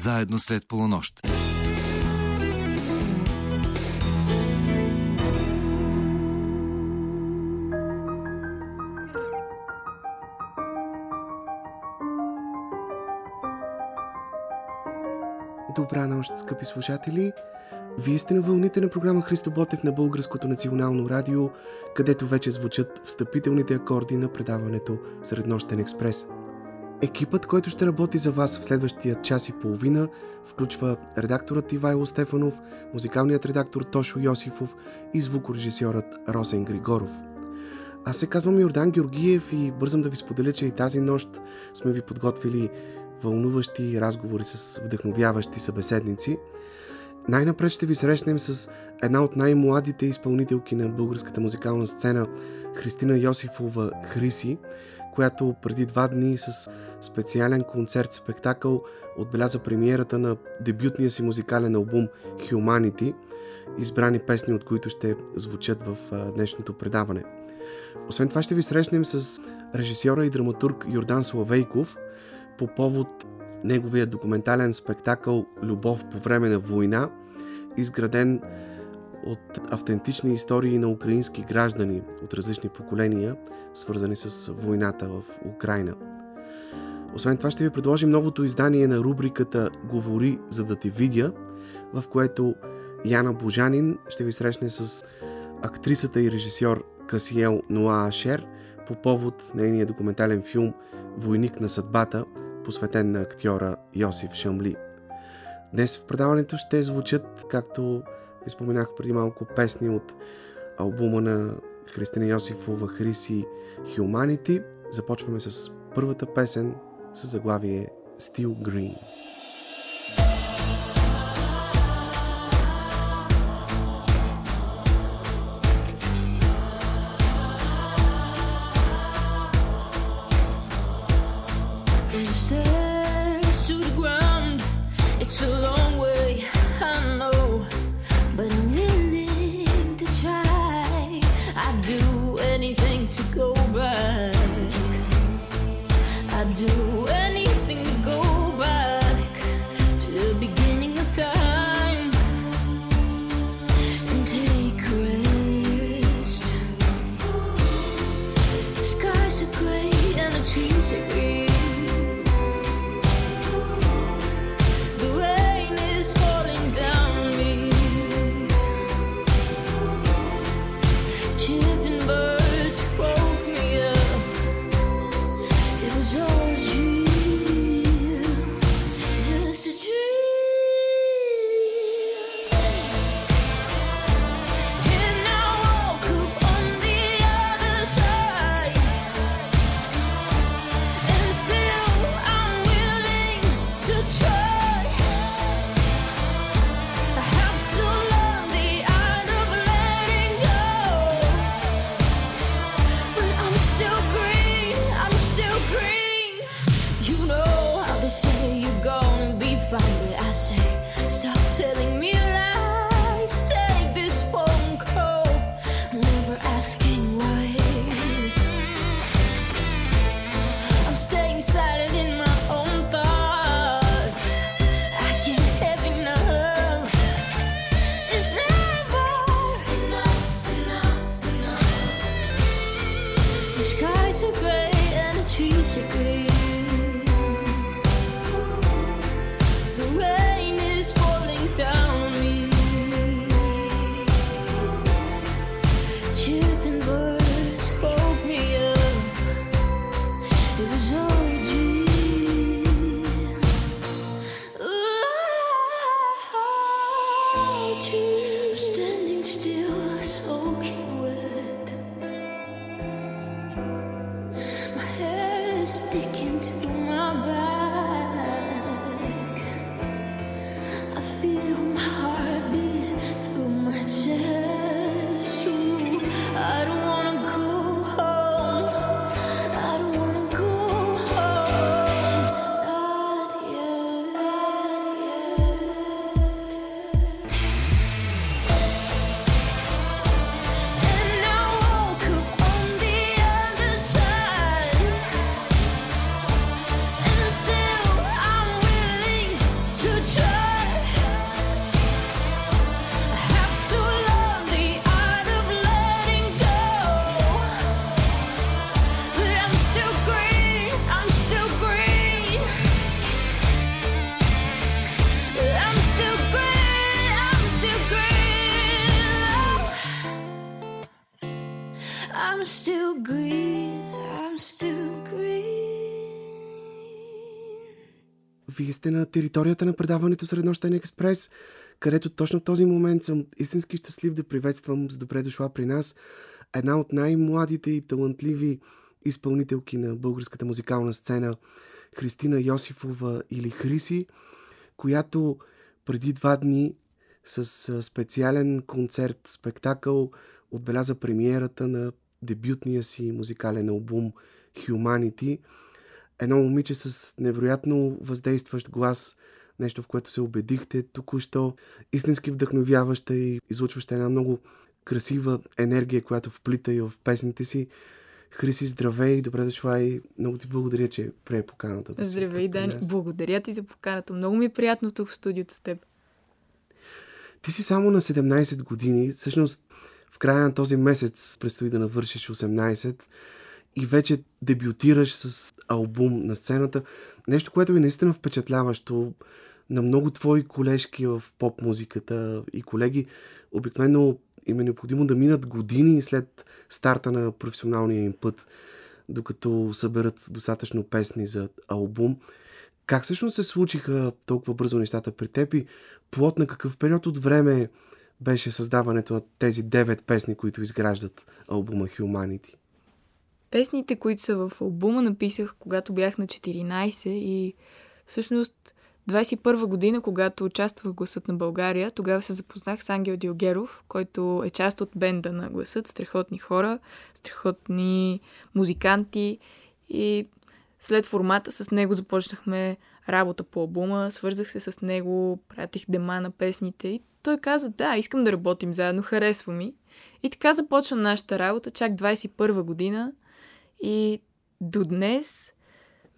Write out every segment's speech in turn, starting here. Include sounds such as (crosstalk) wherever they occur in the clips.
заедно след полунощ. Добра нощ, скъпи слушатели! Вие сте на вълните на програма Христо Ботев на Българското национално радио, където вече звучат встъпителните акорди на предаването Среднощен експрес. Екипът, който ще работи за вас в следващия час и половина, включва редакторът Ивайло Стефанов, музикалният редактор Тошо Йосифов и звукорежисьорът Росен Григоров. Аз се казвам Йордан Георгиев и бързам да ви споделя, че и тази нощ сме ви подготвили вълнуващи разговори с вдъхновяващи събеседници. Най-напред ще ви срещнем с една от най-младите изпълнителки на българската музикална сцена, Христина Йосифова Хриси, която преди два дни с специален концерт-спектакъл отбеляза премиерата на дебютния си музикален албум Humanity, избрани песни, от които ще звучат в днешното предаване. Освен това ще ви срещнем с режисьора и драматург Йордан Славейков – по повод неговия документален спектакъл Любов по време на война, изграден от автентични истории на украински граждани от различни поколения, свързани с войната в Украина. Освен това ще ви предложим новото издание на рубриката Говори за да те видя, в което Яна Божанин ще ви срещне с актрисата и режисьор Касиел Ноа Ашер по повод нейния документален филм Войник на съдбата – посветен на актьора Йосиф Шамли. Днес в предаването ще звучат, както ви споменах преди малко, песни от албума на Христина Йосифова Хриси Humanity. Започваме с първата песен с заглавие Steel Green. Сте на територията на предаването Среднощен експрес, където точно в този момент съм истински щастлив да приветствам с добре дошла при нас една от най-младите и талантливи изпълнителки на българската музикална сцена Христина Йосифова или Хриси, която преди два дни с специален концерт, спектакъл отбеляза премиерата на дебютния си музикален албум Humanity. Едно момиче с невероятно въздействащ глас, нещо в което се убедихте току-що, истински вдъхновяваща и излучваща една много красива енергия, която вплита и в песните си. Хриси, здравей, добре дошла и много ти благодаря, че прие поканата. Да здравей, Дани. Благодаря ти за поканата. Много ми е приятно тук в студиото с теб. Ти си само на 17 години. Всъщност, в края на този месец предстои да навършиш 18 и вече дебютираш с албум на сцената. Нещо, което е наистина впечатляващо на много твои колежки в поп-музиката и колеги. Обикновено им е необходимо да минат години след старта на професионалния им път, докато съберат достатъчно песни за албум. Как всъщност се случиха толкова бързо нещата при теб и плод на какъв период от време беше създаването на тези девет песни, които изграждат албума Humanity? Песните, които са в албума, написах когато бях на 14 и всъщност 21 година, когато участвах в Гласът на България, тогава се запознах с Ангел Дилгеров, който е част от бенда на Гласът, страхотни хора, страхотни музиканти и след формата с него започнахме работа по албума, свързах се с него, пратих дема на песните и той каза, да, искам да работим заедно, харесва ми. И така започна нашата работа, чак 21 година и до днес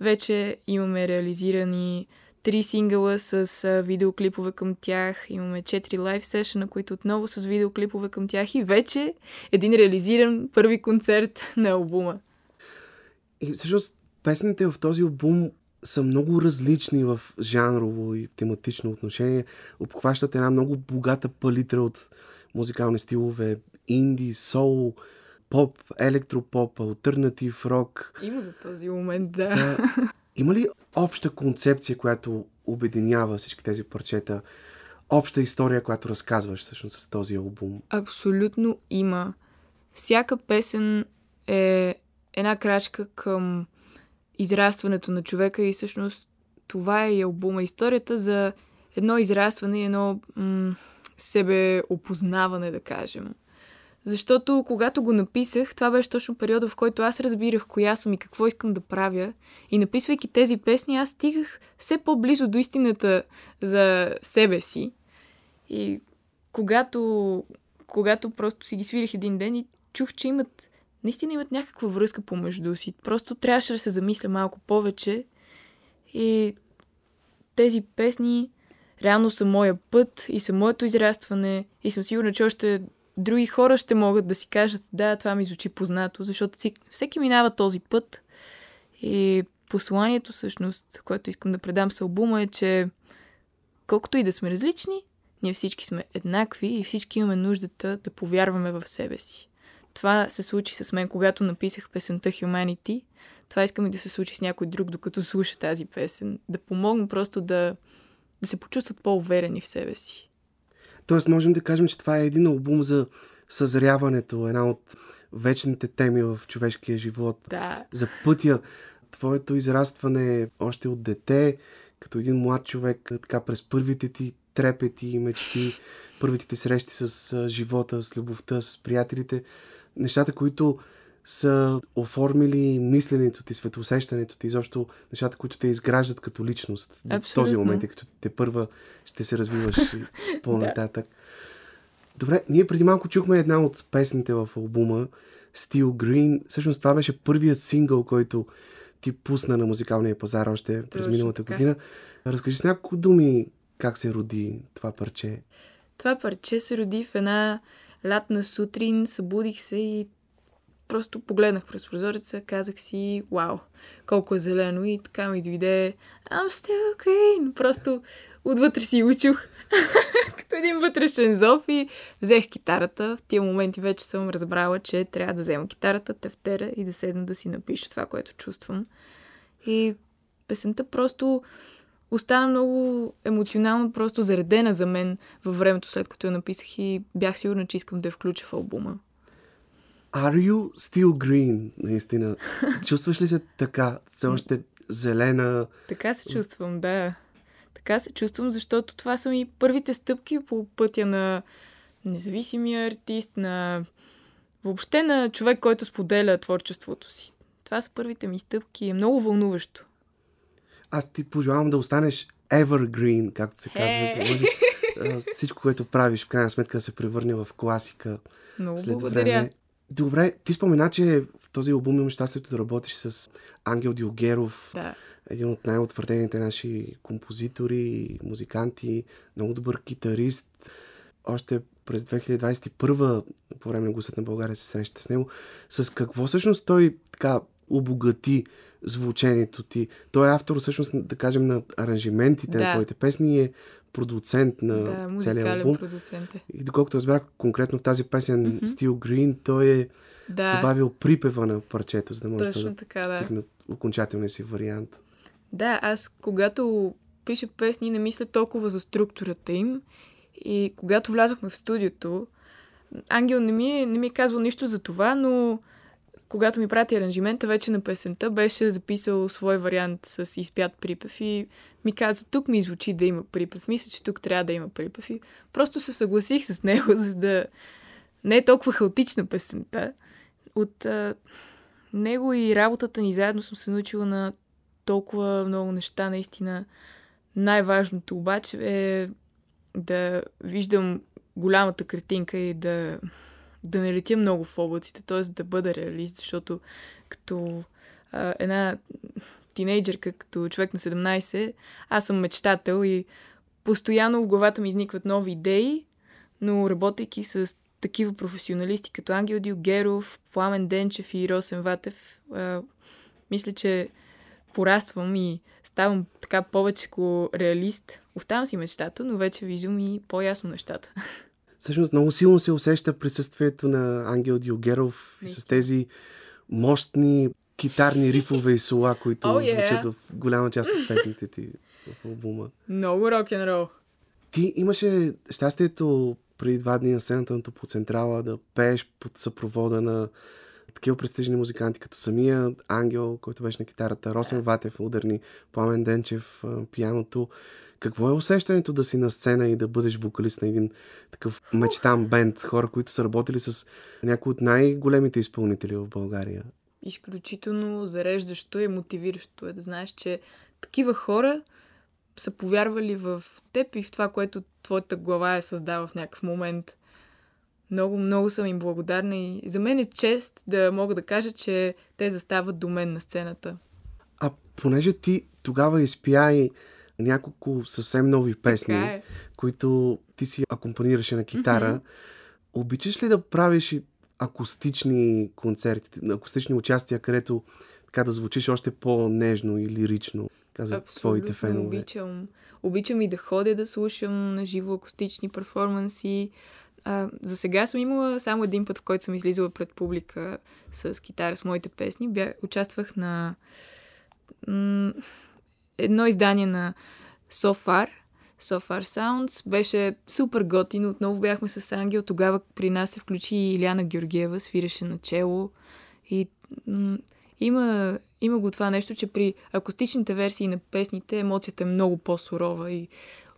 вече имаме реализирани три сингъла с видеоклипове към тях. Имаме четири лайв сешена, които отново с видеоклипове към тях и вече един реализиран първи концерт на албума. И всъщност песните в този албум са много различни в жанрово и тематично отношение. Обхващат една много богата палитра от музикални стилове. Инди, соул, поп, електропоп, альтернатив, рок. Има до този момент, да. да. Има ли обща концепция, която обединява всички тези парчета? Обща история, която разказваш всъщност с този албум? Абсолютно има. Всяка песен е една крачка към израстването на човека и всъщност това е и албума. Историята за едно израстване и едно м- себе опознаване, да кажем. Защото когато го написах, това беше точно периода, в който аз разбирах коя съм и какво искам да правя. И написвайки тези песни, аз стигах все по-близо до истината за себе си. И когато, когато просто си ги свирих един ден и чух, че имат, наистина имат някаква връзка помежду си. Просто трябваше да се замисля малко повече. И тези песни реално са моя път и са моето израстване. И съм сигурна, че още други хора ще могат да си кажат, да, това ми звучи познато, защото всеки минава този път. И посланието всъщност, което искам да предам с албума е, че колкото и да сме различни, ние всички сме еднакви и всички имаме нуждата да повярваме в себе си. Това се случи с мен, когато написах песента Humanity. Това искам и да се случи с някой друг, докато слуша тази песен. Да помогна просто да, да се почувстват по-уверени в себе си. Тоест, можем да кажем, че това е един албум за съзряването, една от вечните теми в човешкия живот. Да. За пътя, твоето израстване още от дете, като един млад човек, така през първите ти трепети и мечти, първите ти срещи с живота, с любовта, с приятелите, нещата, които са оформили мисленето ти, светоусещането ти, изобщо нещата, които те изграждат като личност до Абсолютно. този момент, като те първа ще се развиваш (laughs) по-нататък. да. Добре, ние преди малко чухме една от песните в албума Steel Green. Всъщност това беше първият сингъл, който ти пусна на музикалния пазар още Точно през миналата така. година. Разкажи с няколко думи как се роди това парче. Това парче се роди в една лятна сутрин, събудих се и Просто погледнах през прозореца, казах си, вау, колко е зелено и така ми дойде I'm still green. Просто отвътре си учух (laughs) като един вътрешен зов и взех китарата. В тия моменти вече съм разбрала, че трябва да взема китарата, тефтера и да седна да си напиша това, което чувствам. И песента просто остана много емоционално просто заредена за мен във времето, след като я написах и бях сигурна, че искам да я включа в албума. Are you still green, наистина? Чувстваш ли се така, все още зелена? Така се чувствам, да. Така се чувствам, защото това са ми първите стъпки по пътя на независимия артист, на въобще на човек, който споделя творчеството си. Това са първите ми стъпки. Е много вълнуващо. Аз ти пожелавам да останеш evergreen, както се казва. Hey. Да може всичко, което правиш, в крайна сметка да се превърне в класика. Много след благодаря. Време. Добре, ти спомена, че в този албум имам щастието да работиш с Ангел Диогеров. Да. Един от най-утвърдените наши композитори, музиканти, много добър китарист. Още през 2021 по време на Гусът на България се срещате с него. С какво всъщност той така обогати звучението ти? Той е автор всъщност, да кажем, на аранжиментите да. на твоите песни и е продуцент на да, целия албум. Продуцент е. И доколкото разбрах конкретно в тази песен mm-hmm. Steel Green, той е да. добавил припева на парчето, за да може Точно да така, стигне да. окончателния си вариант. Да, аз когато пиша песни, не мисля толкова за структурата им. И когато влязохме в студиото, Ангел не ми, е, не ми е казвал нищо за това, но когато ми прати аранжимента вече на песента, беше записал свой вариант с изпят припев и ми каза, тук ми звучи да има припев. Мисля, че тук трябва да има припев. И просто се съгласих с него, (laughs) за да не е толкова хаотична песента. От а, него и работата ни заедно съм се научила на толкова много неща. Наистина най-важното обаче е да виждам голямата картинка и да, да не летя много в облаците, т.е. да бъда реалист, защото като а, една тинейджърка, като човек на 17, аз съм мечтател и постоянно в главата ми изникват нови идеи, но работейки с такива професионалисти, като Ангел Дилгеров, Пламен Денчев и Росен Ватев, а, мисля, че пораствам и ставам така повече реалист. Оставам си мечтата, но вече виждам и по-ясно нещата. (laughs) Всъщност много силно се усеща присъствието на Ангел Диогеров и с тези мощни китарни рифове и сола, които oh, yeah. звучат в голяма част от песните ти в албума. Много рок-н-рол. Ти имаше щастието преди два дни на сцената на Топоцентрала да пееш под съпровода на такива престижни музиканти, като самия Ангел, който беше на китарата, Росен Ватев, ударни, Пламен Денчев, пияното. Какво е усещането да си на сцена и да бъдеш вокалист на един такъв мечтан бенд, хора, които са работили с някои от най-големите изпълнители в България? Изключително зареждащо и мотивиращо е да знаеш, че такива хора са повярвали в теб и в това, което твоята глава е създала в някакъв момент. Много, много съм им благодарна и за мен е чест да мога да кажа, че те застават до мен на сцената. А понеже ти тогава изпя и няколко съвсем нови песни, е. които ти си акомпанираше на китара, mm-hmm. обичаш ли да правиш и акустични концерти, акустични участия, където така да звучиш още по-нежно и лирично, казват твоите фенове? обичам. Обичам и да ходя да слушам на живо акустични перформанси. А, за сега съм имала само един път, в който съм излизала пред публика с китара с моите песни. Бя, участвах на м- едно издание на So Far, Sounds. Беше супер готино. Отново бяхме с Ангел. Тогава при нас се включи и Иляна Георгиева, свиреше начело. И м- има, има го това нещо, че при акустичните версии на песните емоцията е много по-сурова и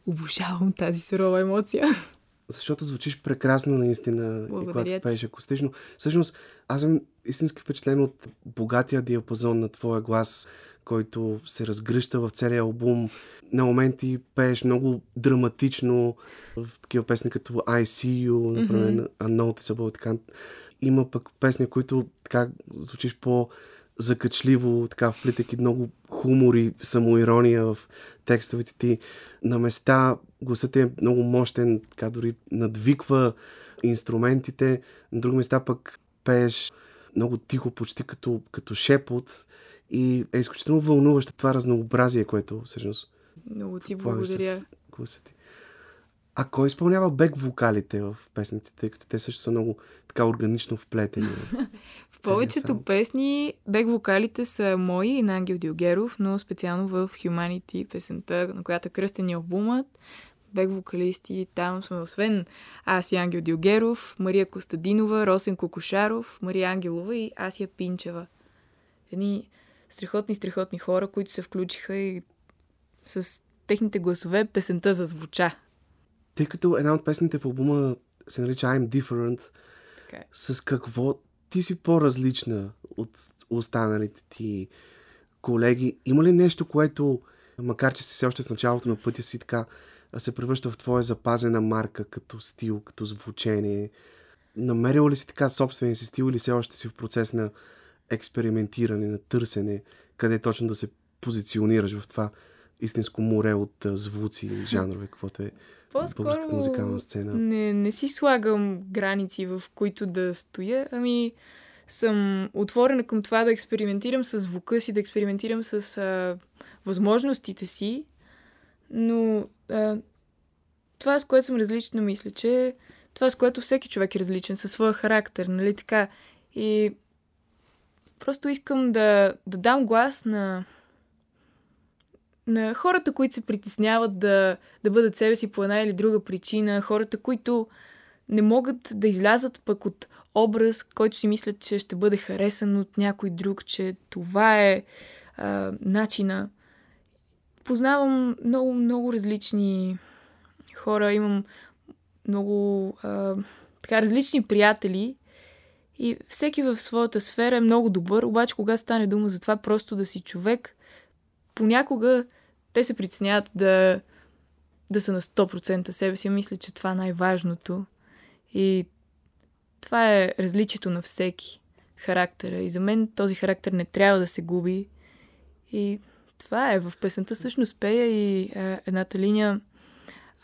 обожавам тази сурова емоция. (laughs) Защото звучиш прекрасно наистина, и когато пееш акустично. Всъщност, аз съм истински впечатлен от богатия диапазон на твоя глас, който се разгръща в целия албум. На моменти пееш много драматично в такива песни като I See You, например, mm-hmm. Unnoticeable така. Има пък песни, които така звучиш по закачливо, така вплитайки много хумор и самоирония в текстовете ти. На места гласът е много мощен, така дори надвиква инструментите. На други места пък пееш много тихо, почти като, като шепот. И е изключително вълнуващо това разнообразие, което всъщност много ти благодаря. гласа ти. А кой изпълнява бек вокалите в песните, тъй като те също са много така органично вплетени? (laughs) в повечето песни бек вокалите са мои и на Ангел Дилгеров, но специално в Humanity песента, на която е кръстен албумът. Бек вокалисти там сме освен аз и Ангел Дилгеров, Мария Костадинова, Росен Кокошаров, Мария Ангелова и Асия Пинчева. Едни страхотни, страхотни хора, които се включиха и с техните гласове песента зазвуча. Тъй като една от песните в албума се нарича I'm Different, така е. с какво ти си по-различна от останалите ти колеги? Има ли нещо, което, макар че си все още в началото на пътя си така, се превръща в твоя запазена марка, като стил, като звучение? Намерила ли си така собствения си стил или все още си в процес на експериментиране, на търсене, къде точно да се позиционираш в това истинско море от звуци и жанрове, каквото е българската музикална сцена? Не, не си слагам граници, в които да стоя, ами съм отворена към това да експериментирам с звука си, да експериментирам с а, възможностите си, но а, това, с което съм различна, мисля, че това, с което всеки човек е различен, със своя характер, нали така? И просто искам да, да дам глас на на хората, които се притесняват да, да бъдат себе си по една или друга причина, хората, които не могат да излязат пък от образ, който си мислят, че ще бъде харесан от някой друг, че това е а, начина. Познавам много, много различни хора, имам много а, така различни приятели и всеки в своята сфера е много добър, обаче кога стане дума за това просто да си човек, понякога те се притесняват да, да са на 100% себе си. Мисля, че това е най-важното. И това е различието на всеки характера. И за мен този характер не трябва да се губи. И това е. В песента всъщност пея и е, едната линия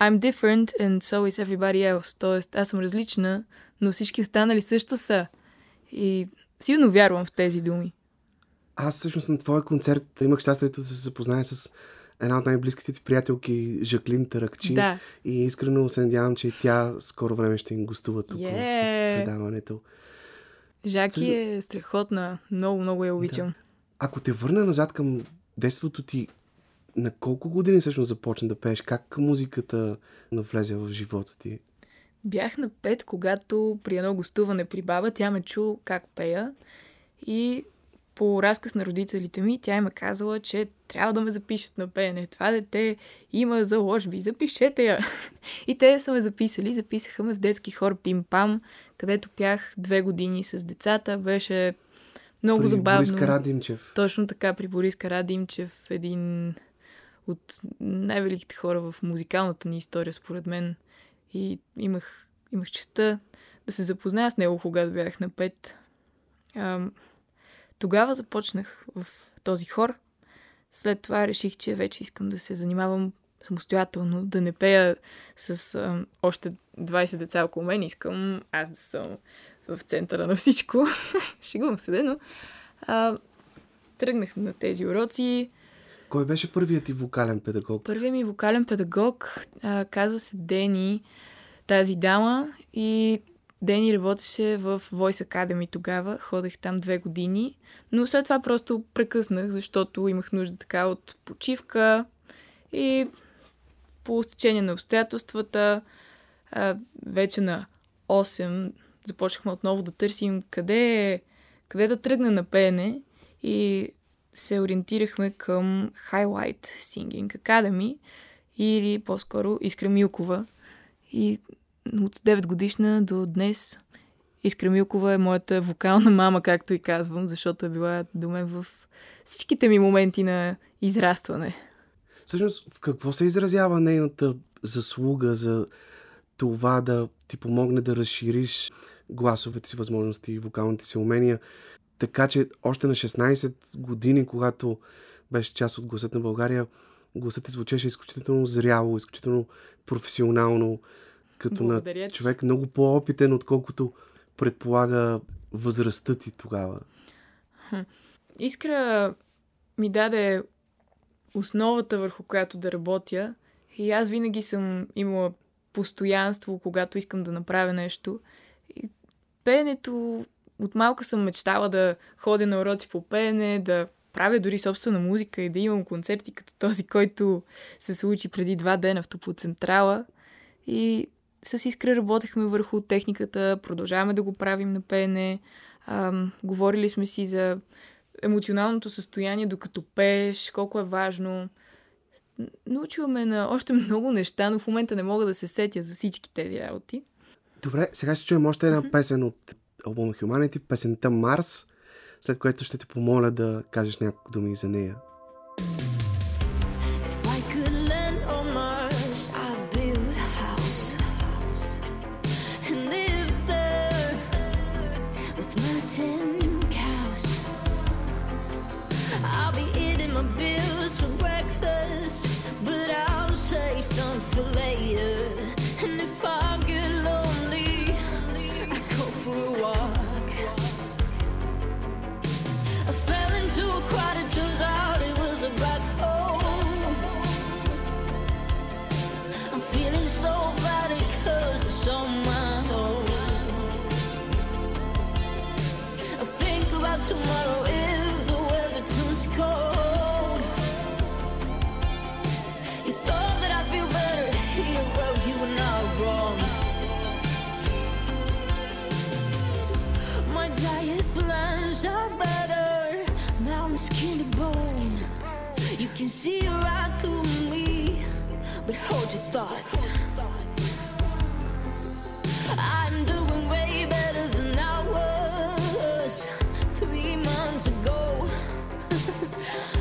I'm different and so is everybody else. Тоест, аз съм различна, но всички останали също са. И силно вярвам в тези думи. Аз всъщност на твоя концерт имах щастието да се запозная с една от най-близките ти приятелки, Жаклин Таракчи. Да. И искрено се надявам, че тя скоро време ще им гостува тук yeah. в предаването. Жаки Също... е страхотна. Много, много я обичам. Да. Ако те върна назад към детството ти, на колко години всъщност започна да пееш? Как музиката навлезе в живота ти? Бях на пет, когато при едно гостуване при баба тя ме чу как пея и по разказ на родителите ми, тя им е казала, че трябва да ме запишат на пеене. Това дете има заложби, запишете я. (laughs) И те са ме записали, записаха ме в детски хор Пим-Пам, където пях две години с децата. Беше много при забавно. Борис Карадимчев. Точно така, при Борис Карадимчев, един от най-великите хора в музикалната ни история, според мен. И имах, имах честа да се запозная с него, когато бях на пет. Тогава започнах в този хор. След това реших, че вече искам да се занимавам самостоятелно, да не пея с а, още 20 деца около мен. Искам аз да съм в центъра на всичко. (laughs) Шегувам се, но а, тръгнах на тези уроци. Кой беше първият ти вокален педагог? Първият ми вокален педагог а, казва се Дени, тази дама и Дени работеше в Voice Academy тогава, ходех там две години, но след това просто прекъснах, защото имах нужда така от почивка и по стечение на обстоятелствата вече на 8 започнахме отново да търсим къде, къде да тръгна на пеене и се ориентирахме към Highlight Singing Academy или по-скоро Искра Милкова. И от 9 годишна до днес Искра Милкова е моята вокална мама, както и казвам, защото е била до мен в всичките ми моменти на израстване. Всъщност, в какво се изразява нейната заслуга за това да ти помогне да разшириш гласовете си възможности и вокалните си умения? Така че още на 16 години, когато беше част от гласът на България, гласът ти звучеше изключително зряло, изключително професионално като Благодаря на човек много по-опитен, отколкото предполага възрастта ти тогава. Искра ми даде основата върху която да работя и аз винаги съм имала постоянство, когато искам да направя нещо. И пеенето от малка съм мечтала да ходя на уроци по пеене, да правя дори собствена музика и да имам концерти като този, който се случи преди два дена в Топоцентрала. И с Искра работехме върху техниката, продължаваме да го правим на пеене. Ам, говорили сме си за емоционалното състояние докато пееш, колко е важно. Научваме на още много неща, но в момента не мога да се сетя за всички тези работи. Добре, сега ще чуем още една mm-hmm. песен от албума Humanity, песента Марс, след което ще те помоля да кажеш няколко думи за нея. can see right through me, but hold your thoughts. I'm doing way better than I was three months ago. (laughs)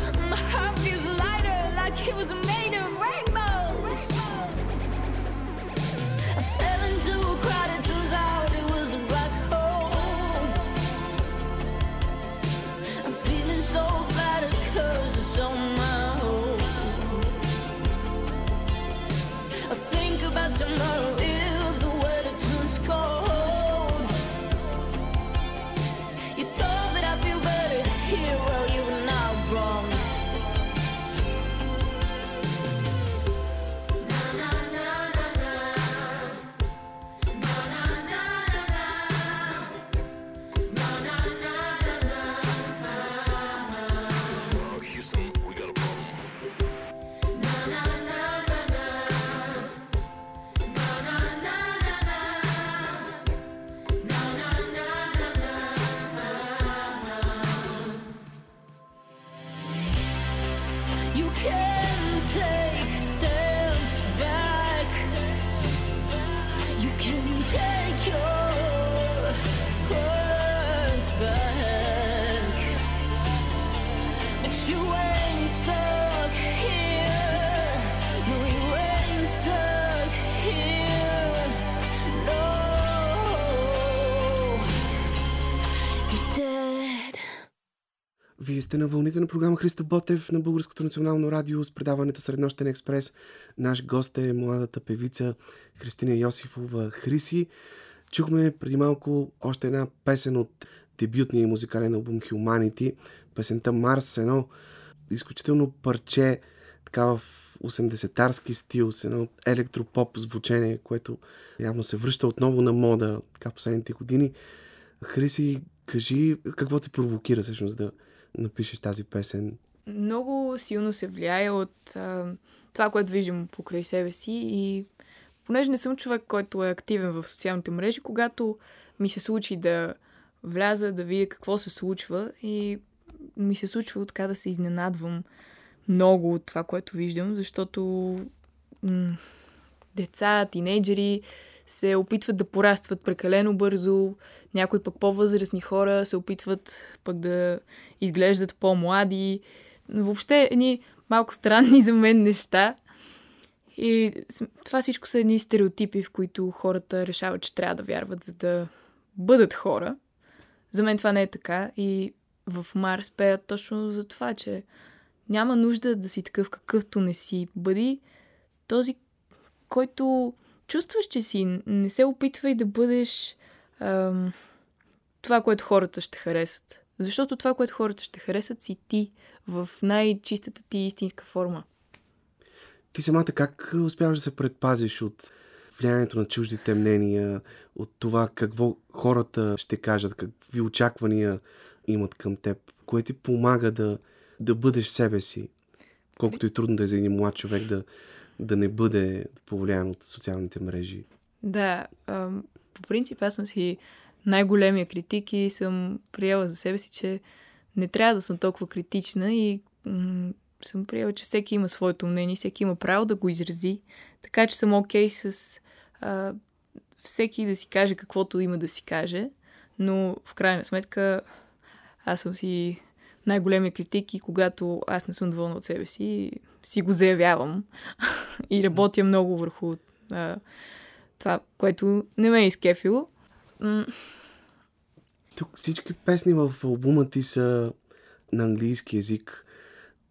сте на вълните на програма Христо Ботев на Българското национално радио с предаването Среднощен експрес. Наш гост е младата певица Христина Йосифова Хриси. Чухме преди малко още една песен от дебютния музикален албум Humanity, песента Марс, едно изключително парче, така в 80-тарски стил, с едно електропоп звучение, което явно се връща отново на мода така последните години. Хриси, кажи какво те провокира всъщност да, напишеш тази песен? Много силно се влияе от а, това, което виждам покрай себе си и понеже не съм човек, който е активен в социалните мрежи, когато ми се случи да вляза, да видя какво се случва и ми се случва така да се изненадвам много от това, което виждам, защото м- деца, тинейджери се опитват да порастват прекалено бързо, някои пък по-възрастни хора се опитват пък да изглеждат по-млади. Въобще едни малко странни за мен неща. И това всичко са едни стереотипи, в които хората решават, че трябва да вярват, за да бъдат хора. За мен това не е така и в Марс пеят точно за това, че няма нужда да си такъв какъвто не си. Бъди този, който чувстваш, че си. Не се опитвай да бъдеш ам, това, което хората ще харесат. Защото това, което хората ще харесат, си ти в най-чистата ти истинска форма. Ти самата как успяваш да се предпазиш от влиянието на чуждите мнения, от това какво хората ще кажат, какви очаквания имат към теб, кое ти помага да, да бъдеш себе си, колкото и трудно да е за един млад човек да, да не бъде повлиян от социалните мрежи. Да, по принцип аз съм си най-големия критик и съм приела за себе си, че не трябва да съм толкова критична и съм приела, че всеки има своето мнение, всеки има право да го изрази. Така че съм окей okay с а, всеки да си каже каквото има да си каже, но в крайна сметка аз съм си най-големия критик и когато аз не съм доволна от себе си, си го заявявам (laughs) и работя много върху а, това, което не ме е изкефило. Тук всички песни в албума ти са на английски язик.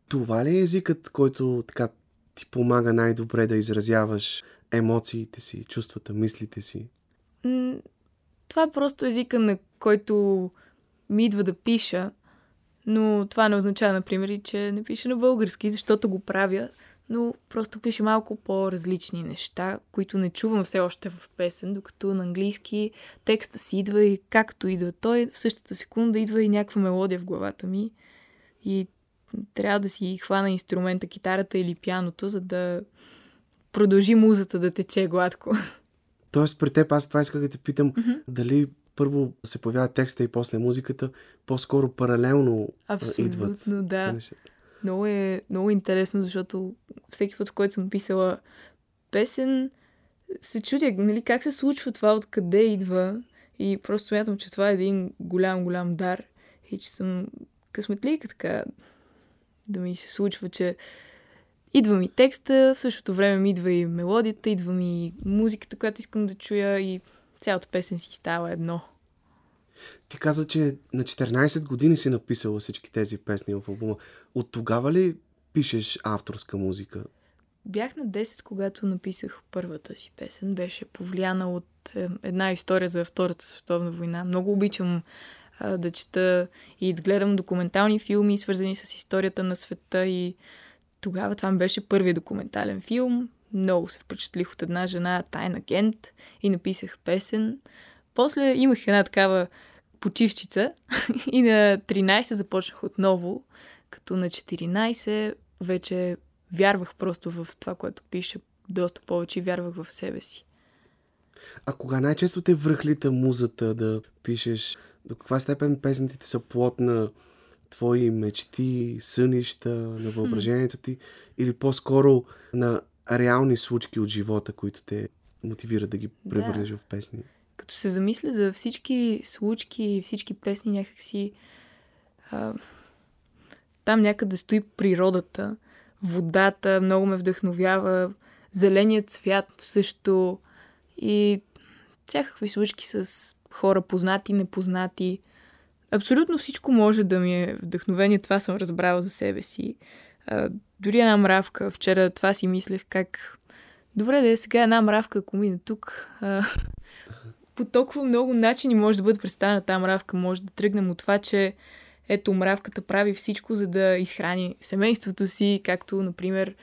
Това ли е езикът, който така ти помага най-добре да изразяваш емоциите си, чувствата, мислите си? Това е просто езика, на който ми идва да пиша, но това не означава, например, че не пиша на български, защото го правя, но просто пише малко по-различни неща, които не чувам все още в песен, докато на английски текста си идва и както идва той, в същата секунда идва и някаква мелодия в главата ми и трябва да си хвана инструмента, китарата или пяното, за да продължи музата да тече гладко. Тоест, при теб аз това исках да те питам, mm-hmm. дали първо се появява текста и после музиката, по-скоро паралелно Абсолютно, идват. Абсолютно, да. Много е много интересно, защото всеки път, в който съм писала песен, се чудя, нали, как се случва това, откъде идва. И просто смятам, че това е един голям, голям дар. И че съм късметлийка така да ми се случва, че идва ми текста, в същото време ми идва и мелодията, идва ми музиката, която искам да чуя и цялата песен си става едно. Ти каза, че на 14 години си написала всички тези песни в албума. От тогава ли пишеш авторска музика? Бях на 10, когато написах първата си песен. Беше повлияна от е, една история за Втората световна война. Много обичам а, да чета и да гледам документални филми, свързани с историята на света и тогава това ми беше първият документален филм. Много се впечатлих от една жена, тайн агент и написах песен. После имах една такава почивчица (laughs) и на 13 започнах отново, като на 14 вече вярвах просто в това, което пише доста повече и вярвах в себе си. А кога най-често те връхлита музата да пишеш? До каква степен песните са плод на твои мечти, сънища, на въображението ти или по-скоро на реални случки от живота, които те мотивират да ги превърнеш да. в песни? Като се замисля за всички случки и всички песни някакси а, там някъде стои природата, водата много ме вдъхновява, зеленият цвят също и всякакви случки с хора познати, непознати. Абсолютно всичко може да ми е вдъхновение, това съм разбрала за себе си. Дори една мравка, вчера това си мислех как... Добре да е сега една мравка, ако мине тук. А, (laughs) по толкова много начини може да бъде представена тази мравка. Може да тръгнем от това, че ето мравката прави всичко, за да изхрани семейството си, както, например,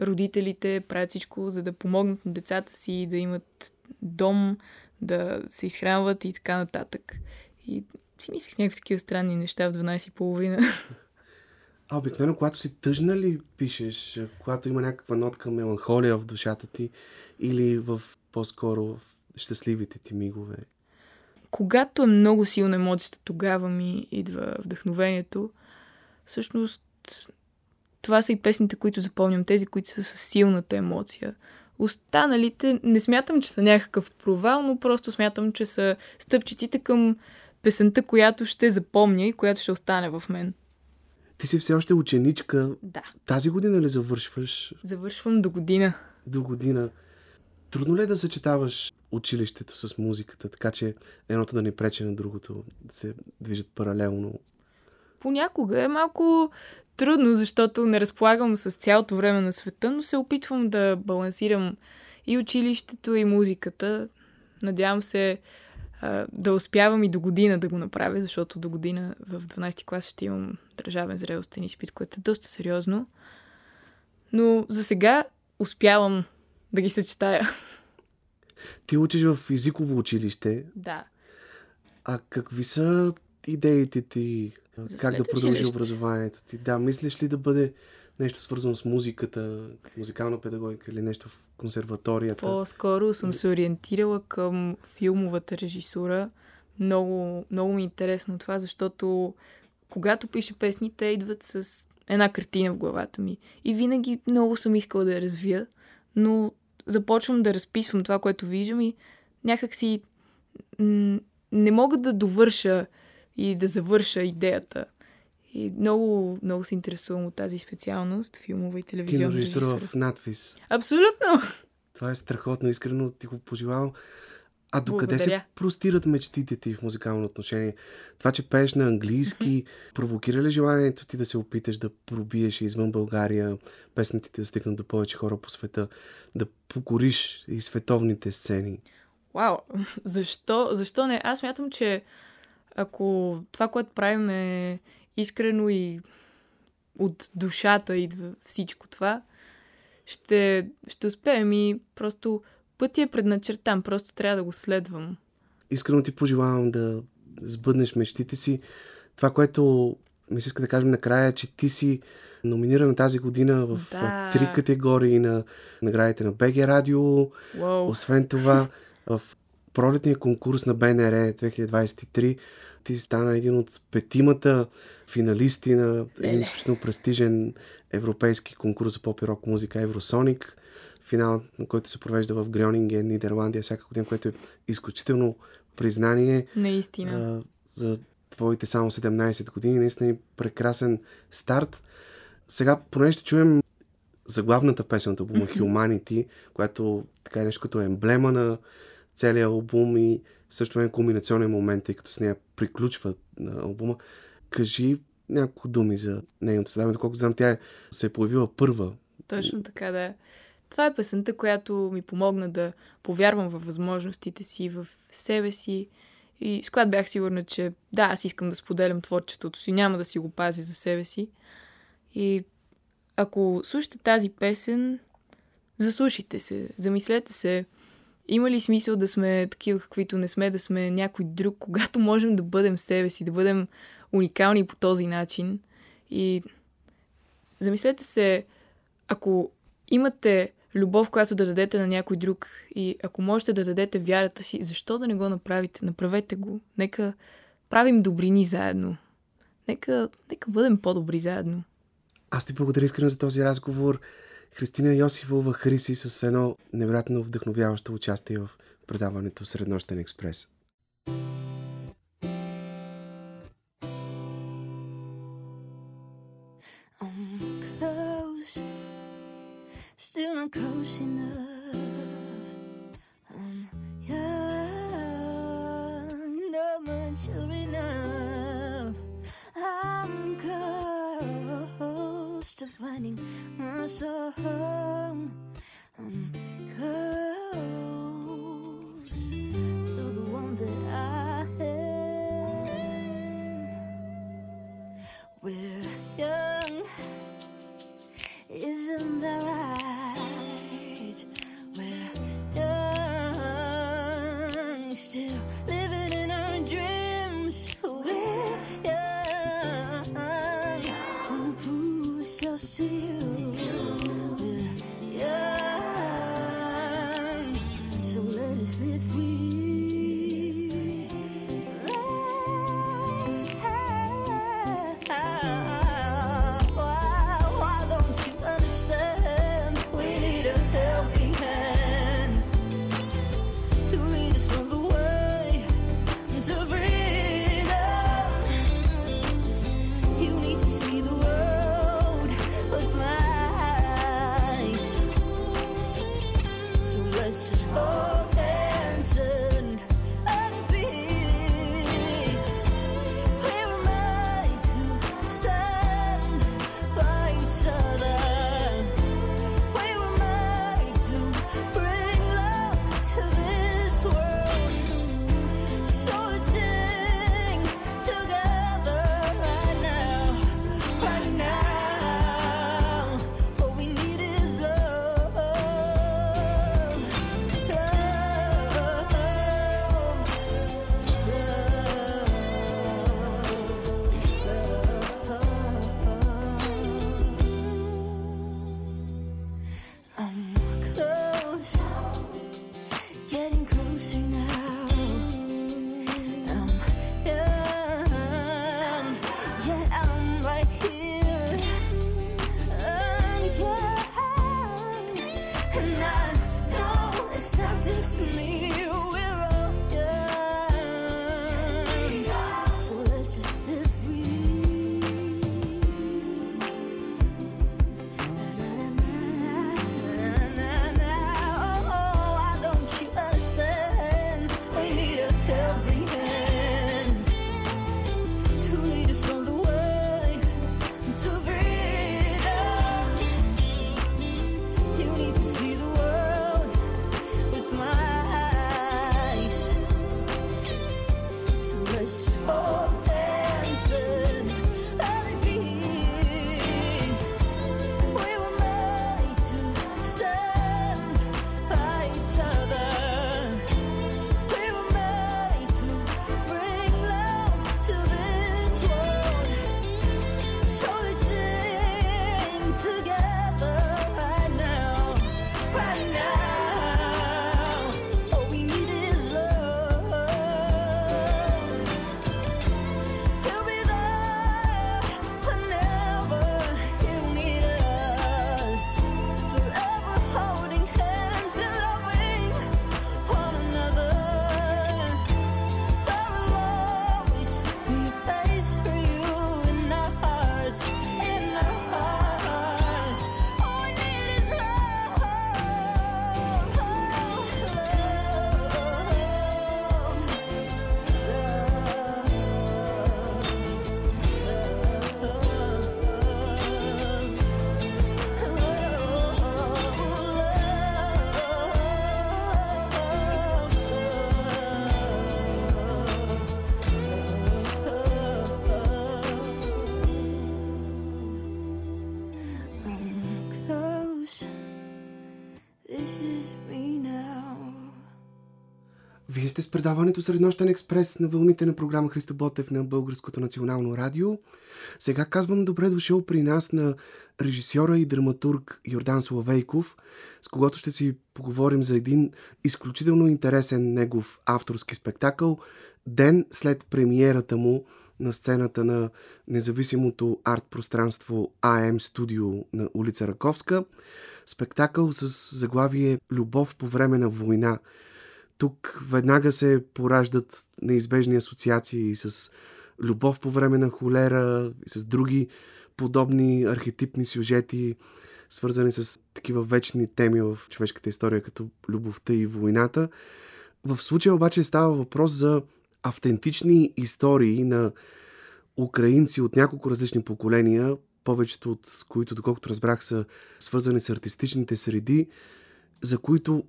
родителите правят всичко, за да помогнат на децата си, да имат дом, да се изхранват и така нататък. И си мислех някакви такива странни неща в 12.30. (laughs) А обикновено, когато си тъжна ли пишеш, когато има някаква нотка меланхолия в душата ти или в по-скоро в щастливите ти мигове? Когато е много силна емоцията, тогава ми идва вдъхновението. Всъщност, това са и песните, които запомням, тези, които са с силната емоция. Останалите не смятам, че са някакъв провал, но просто смятам, че са стъпчиците към песента, която ще запомня и която ще остане в мен. Ти си все още ученичка. Да. Тази година ли завършваш? Завършвам до година. До година. Трудно ли е да съчетаваш училището с музиката, така че едното да не прече на другото, да се движат паралелно? Понякога е малко трудно, защото не разполагам с цялото време на света, но се опитвам да балансирам и училището, и музиката. Надявам се а, да успявам и до година да го направя, защото до година в 12 клас ще имам държавен зрелостен изпит, което е доста сериозно. Но за сега успявам да ги съчетая. Ти учиш в езиково училище. Да. А какви са идеите ти? За как да продължи училище. образованието ти? Да, мислиш ли да бъде нещо свързано с музиката, музикална педагогика или нещо в консерваторията? По-скоро съм се ориентирала към филмовата режисура. Много, много ми е интересно това, защото когато пиша песни, те идват с една картина в главата ми. И винаги много съм искала да я развия, но започвам да разписвам това, което виждам и някак си м- не мога да довърша и да завърша идеята. И много, много се интересувам от тази специалност, филмова и телевизионна Кинорежисура режисура. в надпис. Абсолютно! Това е страхотно, искрено ти го пожелавам. А докъде се простират мечтите ти в музикално отношение? Това, че пееш на английски, провокира ли желанието ти да се опиташ да пробиеш извън България, песните ти да стигнат до повече хора по света, да покориш и световните сцени? Вау, (laughs) защо, защо не? Аз мятам, че ако това, което правим е искрено и от душата идва всичко това, ще, ще успеем и просто пътя е предначертан, просто трябва да го следвам. Искрено ти пожелавам да сбъднеш мечтите си. Това, което ми се иска да кажем накрая е, че ти си номинирана тази година в Да. три категории на наградите на БГ Радио, Уау, Освен това, в пролетния конкурс на БНР 2023 ти стана един от петимата финалисти на един изключително престижен европейски конкурс за поп и рок музика Евросоник. Финал, на който се провежда в Грьонинген, Нидерландия, всяка година, което е изключително признание наистина. а, за твоите само 17 години. Наистина е прекрасен старт. Сега, поне ще чуем заглавната песен от албума (laughs) Humanity, която така е нещо като емблема на целия албум и също е кулминационен момент, тъй като с нея приключва на албума. Кажи няколко думи за нейното създаване. Доколкото знам, тя се е появила първа. Точно така, да. Това е песента, която ми помогна да повярвам във възможностите си, в себе си. И с която бях сигурна, че да, аз искам да споделям творчеството си, няма да си го пазя за себе си. И ако слушате тази песен, заслушайте се, замислете се, има ли смисъл да сме такива, каквито не сме, да сме някой друг, когато можем да бъдем себе си, да бъдем уникални по този начин. И замислете се, ако имате любов, която да дадете на някой друг и ако можете да дадете вярата си, защо да не го направите? Направете го. Нека правим добрини заедно. Нека, нека бъдем по-добри заедно. Аз ти благодаря искрено за този разговор. Христина Йосифова Хриси с едно невероятно вдъхновяващо участие в предаването Среднощен експрес. Сте с предаването Среднощен експрес на вълните на програма Христо Ботев на Българското национално радио. Сега казвам добре дошъл при нас на режисьора и драматург Йордан Славейков, с когото ще си поговорим за един изключително интересен негов авторски спектакъл ден след премиерата му на сцената на независимото арт пространство АМ Студио на улица Раковска. Спектакъл с заглавие Любов по време на война. Тук веднага се пораждат неизбежни асоциации с любов по време на холера и с други подобни архетипни сюжети, свързани с такива вечни теми в човешката история, като любовта и войната. В случая обаче става въпрос за автентични истории на украинци от няколко различни поколения, повечето от които, доколкото разбрах, са свързани с артистичните среди, за които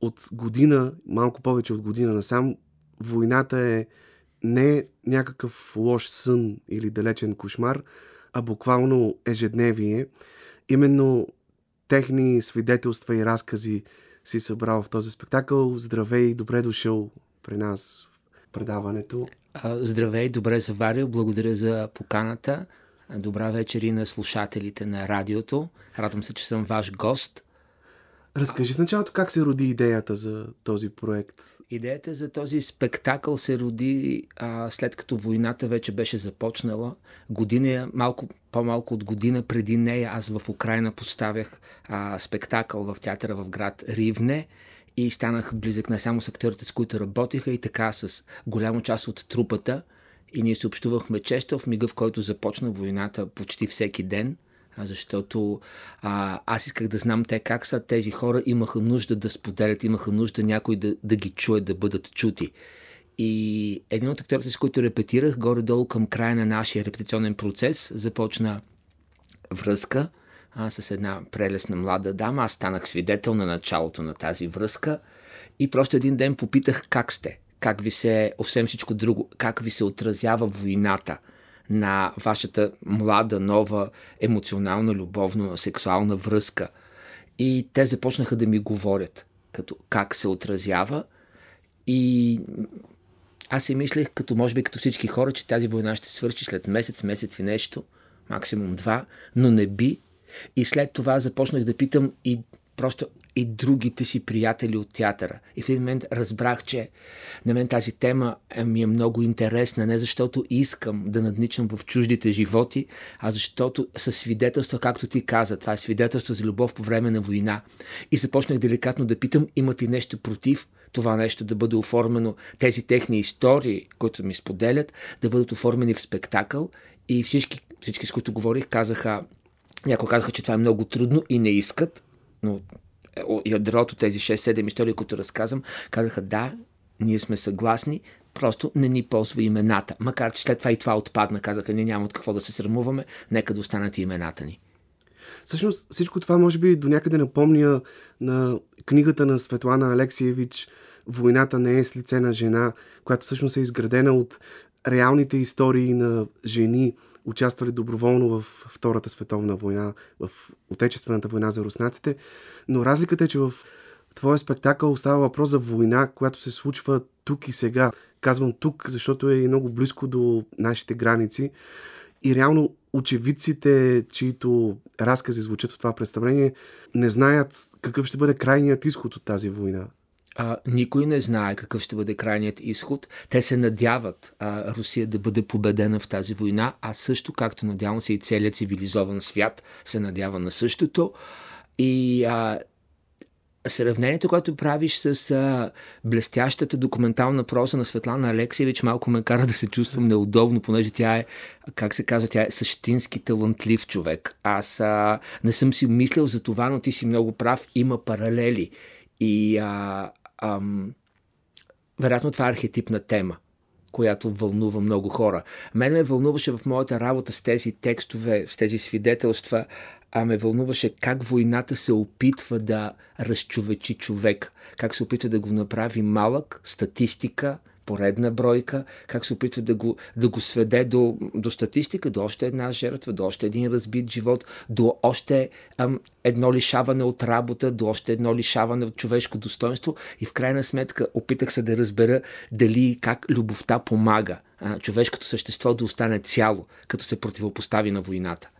от година, малко повече от година насам, войната е не някакъв лош сън или далечен кошмар, а буквално ежедневие. Именно техни свидетелства и разкази си събрал в този спектакъл. Здравей, добре дошъл при нас в предаването. Здравей, добре заварил, благодаря за поканата. Добра вечер и на слушателите на радиото. Радвам се, че съм ваш гост. Разкажи в началото как се роди идеята за този проект. Идеята за този спектакъл се роди а, след като войната вече беше започнала. Година, малко, по-малко от година преди нея аз в Украина поставях а, спектакъл в театъра в град Ривне и станах близък не само с актьорите, с които работиха, и така с голяма част от трупата. И ние се общувахме често в мига, в който започна войната почти всеки ден – защото а, аз исках да знам те как са. Тези хора имаха нужда да споделят, имаха нужда някой да, да ги чуе, да бъдат чути. И един от акторите, с които репетирах, горе-долу към края на нашия репетиционен процес, започна връзка а, с една прелесна млада дама. Аз станах свидетел на началото на тази връзка и просто един ден попитах как сте, как ви се, освен всичко друго, как ви се отразява войната на вашата млада, нова, емоционална, любовна, сексуална връзка. И те започнаха да ми говорят като как се отразява и аз си мислех, като може би като всички хора, че тази война ще свърши след месец, месец и нещо, максимум два, но не би. И след това започнах да питам и просто и другите си приятели от театъра. И в един момент разбрах, че на мен тази тема е, ми е много интересна, не защото искам да надничам в чуждите животи, а защото със свидетелство, както ти каза, това е свидетелство за любов по време на война. И започнах деликатно да питам, имат ли нещо против това нещо да бъде оформено, тези техни истории, които ми споделят, да бъдат оформени в спектакъл и всички, всички с които говорих, казаха, някои казаха, че това е много трудно и не искат, но ядрото, тези 6-7 истории, които разказвам, казаха да, ние сме съгласни, просто не ни ползва имената. Макар, че след това и това отпадна, казаха, ние няма от какво да се срамуваме, нека да останат и имената ни. Всъщност всичко това може би до някъде напомня на книгата на Светлана Алексиевич Войната не е с лице на жена, която всъщност е изградена от реалните истории на жени, участвали доброволно в Втората световна война, в Отечествената война за руснаците. Но разликата е, че в твоя спектакъл става въпрос за война, която се случва тук и сега. Казвам тук, защото е много близко до нашите граници. И реално очевидците, чието разкази звучат в това представление, не знаят какъв ще бъде крайният изход от тази война. А, никой не знае какъв ще бъде крайният изход. Те се надяват а, Русия да бъде победена в тази война, а също, както надявам се и целият цивилизован свят се надява на същото. И а, сравнението, което правиш с а, блестящата документална проза на Светлана Алексиевич, малко ме кара да се чувствам неудобно, понеже тя е, как се казва, тя е същински талантлив човек. Аз а, не съм си мислил за това, но ти си много прав, има паралели. И а, ам, вероятно това е архетипна тема която вълнува много хора. Мен ме вълнуваше в моята работа с тези текстове, с тези свидетелства, а ме вълнуваше как войната се опитва да разчовечи човек, как се опитва да го направи малък, статистика, поредна бройка, как се опитва да го, да го сведе до, до статистика, до още една жертва, до още един разбит живот, до още ам, едно лишаване от работа, до още едно лишаване от човешко достоинство и в крайна сметка опитах се да разбера дали как любовта помага а, човешкото същество да остане цяло, като се противопостави на войната.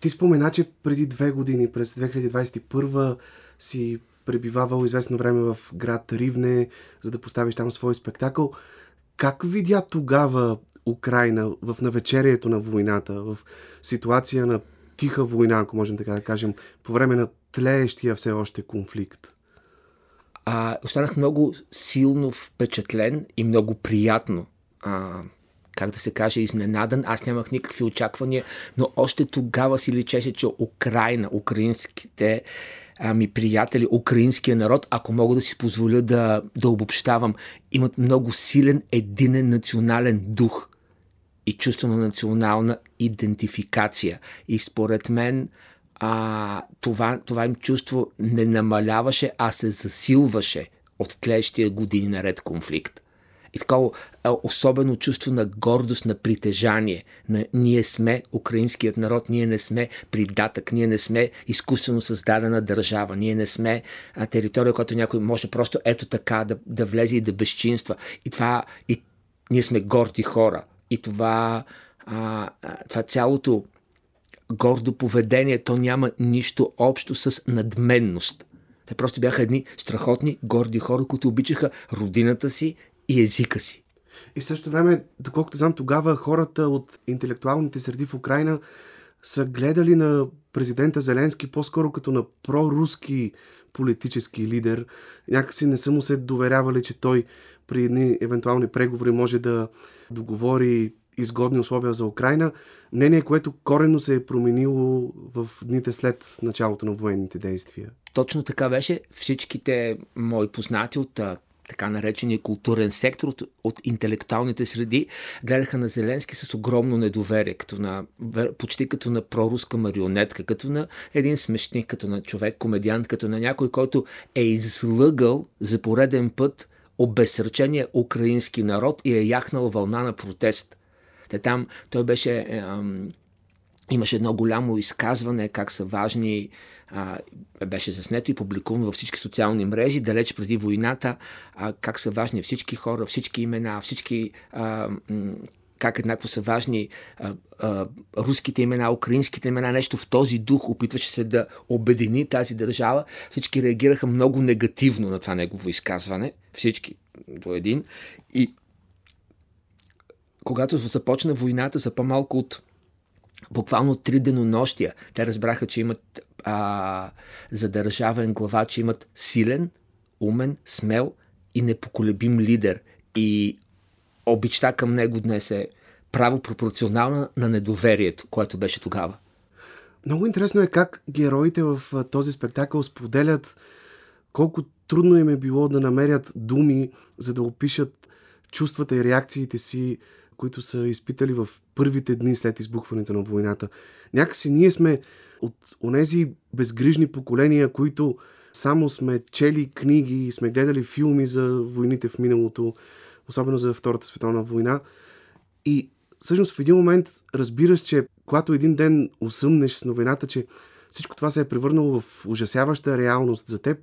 Ти спомена, че преди две години, през 2021 си пребивавал известно време в град Ривне, за да поставиш там свой спектакъл. Как видя тогава Украина в навечерието на войната, в ситуация на тиха война, ако можем така да кажем, по време на тлеещия все още конфликт? А, останах много силно впечатлен и много приятно а, как да се каже, изненадан. Аз нямах никакви очаквания, но още тогава си личеше, че Украина, украинските ами, приятели, украинския народ, ако мога да си позволя да, да обобщавам, имат много силен единен национален дух и чувство на национална идентификация. И според мен а, това, това им чувство не намаляваше, а се засилваше от тлещия години наред конфликт и такова особено чувство на гордост, на притежание. На ние сме украинският народ, ние не сме придатък, ние не сме изкуствено създадена държава, ние не сме а, територия, която някой може просто ето така да, да влезе и да безчинства. И това, и ние сме горди хора. И това, а, това цялото гордо поведение, то няма нищо общо с надменност. Те просто бяха едни страхотни, горди хора, които обичаха родината си и езика си. И в същото време, доколкото знам, тогава хората от интелектуалните среди в Украина са гледали на президента Зеленски по-скоро като на проруски политически лидер. Някакси не са му се доверявали, че той при едни евентуални преговори може да договори изгодни условия за Украина. Мнение, което коренно се е променило в дните след началото на военните действия. Точно така беше. Всичките мои познати от така наречения културен сектор от, от интелектуалните среди, гледаха на Зеленски с огромно недоверие, като на, почти като на проруска марионетка, като на един смешник, като на човек, комедиант, като на някой, който е излъгал за пореден път обезсърчения украински народ и е яхнал вълна на протест. Те там, той беше... Е, Имаше едно голямо изказване как са важни, а, беше заснето и публикувано във всички социални мрежи, далеч преди войната, а, как са важни всички хора, всички имена, всички а, как еднакво са важни а, а, руските имена, украинските имена, нещо в този дух, опитваше се да обедини тази държава. Всички реагираха много негативно на това негово изказване. Всички до един. И когато започна войната за по-малко от буквално три денонощия, те разбраха, че имат а, за държавен глава, че имат силен, умен, смел и непоколебим лидер. И обичта към него днес е право пропорционална на недоверието, което беше тогава. Много интересно е как героите в този спектакъл споделят колко трудно им е било да намерят думи, за да опишат чувствата и реакциите си, които са изпитали в първите дни след избухването на войната. Някакси ние сме от онези безгрижни поколения, които само сме чели книги и сме гледали филми за войните в миналото, особено за Втората световна война. И всъщност в един момент разбираш, че когато един ден усъмнеш с новината, че всичко това се е превърнало в ужасяваща реалност за теб,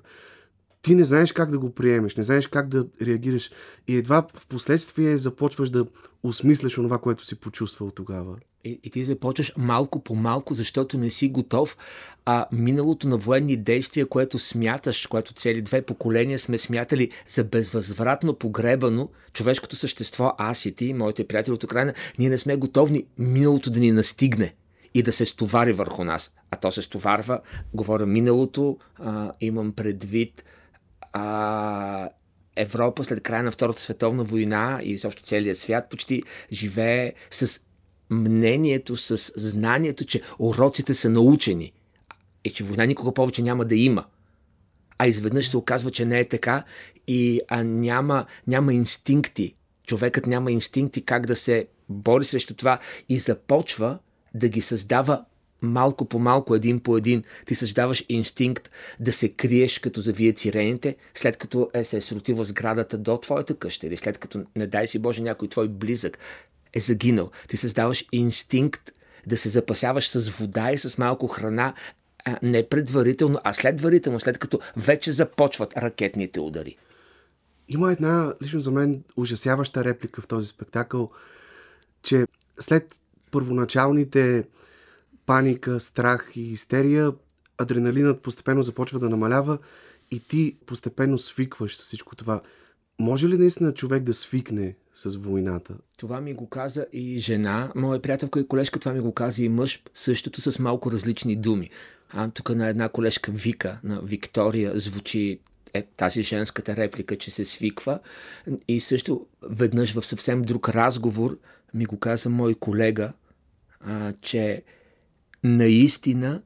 ти не знаеш как да го приемеш, не знаеш как да реагираш и едва в последствие започваш да осмисляш онова, което си почувствал тогава. И, и ти започваш малко по малко, защото не си готов. А миналото на военни действия, което смяташ, което цели две поколения сме смятали за безвъзвратно погребано, човешкото същество, аз и ти, моите приятели от Украина, ние не сме готовни миналото да ни настигне и да се стовари върху нас. А то се стоварва, говоря миналото, а, имам предвид а, Европа след края на Втората световна война и също целият свят почти живее с мнението, с знанието, че уроците са научени и че война никога повече няма да има. А изведнъж се оказва, че не е така и а няма, няма инстинкти. Човекът няма инстинкти как да се бори срещу това и започва да ги създава малко по малко, един по един, ти създаваш инстинкт да се криеш, като завият сирените, след като е се е срутила сградата до твоята къща или след като, не дай си Боже, някой твой близък е загинал. Ти създаваш инстинкт да се запасяваш с вода и с малко храна, а не предварително, а следварително, след като вече започват ракетните удари. Има една, лично за мен, ужасяваща реплика в този спектакъл, че след първоначалните паника, страх и истерия, адреналинът постепенно започва да намалява и ти постепенно свикваш с всичко това. Може ли наистина човек да свикне с войната? Това ми го каза и жена, моя приятелка и колежка, това ми го каза и мъж, същото с малко различни думи. А тук на една колежка Вика, на Виктория, звучи е тази женската реплика, че се свиква. И също веднъж в съвсем друг разговор ми го каза мой колега, а, че наистина,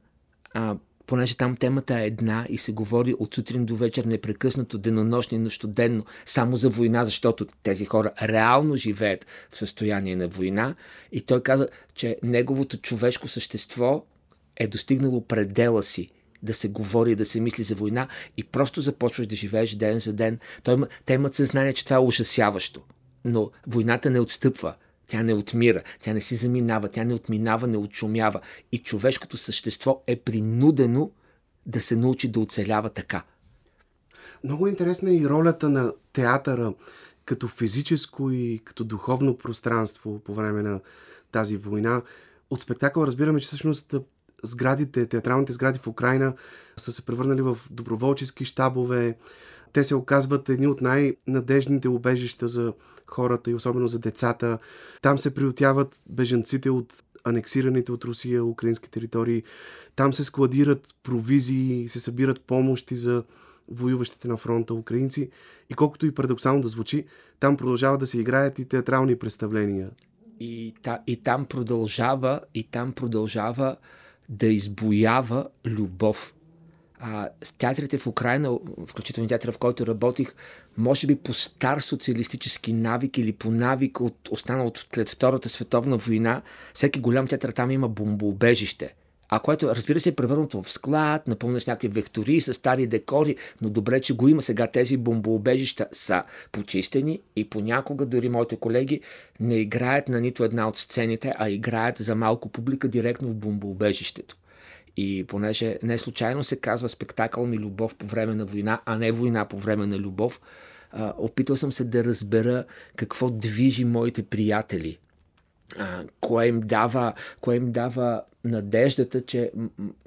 а, понеже там темата е една и се говори от сутрин до вечер непрекъснато, денонощно, нощоденно, само за война, защото тези хора реално живеят в състояние на война. И той каза, че неговото човешко същество е достигнало предела си да се говори, да се мисли за война и просто започваш да живееш ден за ден. Той, те имат съзнание, че това е ужасяващо. Но войната не отстъпва. Тя не отмира, тя не си заминава, тя не отминава, не отшумява. И човешкото същество е принудено да се научи да оцелява така. Много интересна е и ролята на театъра като физическо и като духовно пространство по време на тази война. От спектакъл разбираме, че всъщност сградите, театралните сгради в Украина са се превърнали в доброволчески щабове. Те се оказват едни от най-надежните убежища за хората и особено за децата. Там се приютяват беженците от анексираните от Русия украински територии. Там се складират провизии, се събират помощи за воюващите на фронта украинци. И колкото и парадоксално да звучи, там продължават да се играят и театрални представления. И, та, и там продължава, и там продължава да избоява любов. А, театрите в Украина, включително театъра, в който работих, може би по стар социалистически навик или по навик от останал от след Втората световна война, всеки голям театър там има бомбоубежище. А което, разбира се, е превърнато в склад, напълно с някакви вектори, с стари декори, но добре, че го има. Сега тези бомбоубежища са почистени и понякога дори моите колеги не играят на нито една от сцените, а играят за малко публика директно в бомбоубежището. И понеже не случайно се казва спектакъл ми любов по време на война, а не война по време на любов, опитал съм се да разбера какво движи моите приятели кое, им дава, кое им дава надеждата, че,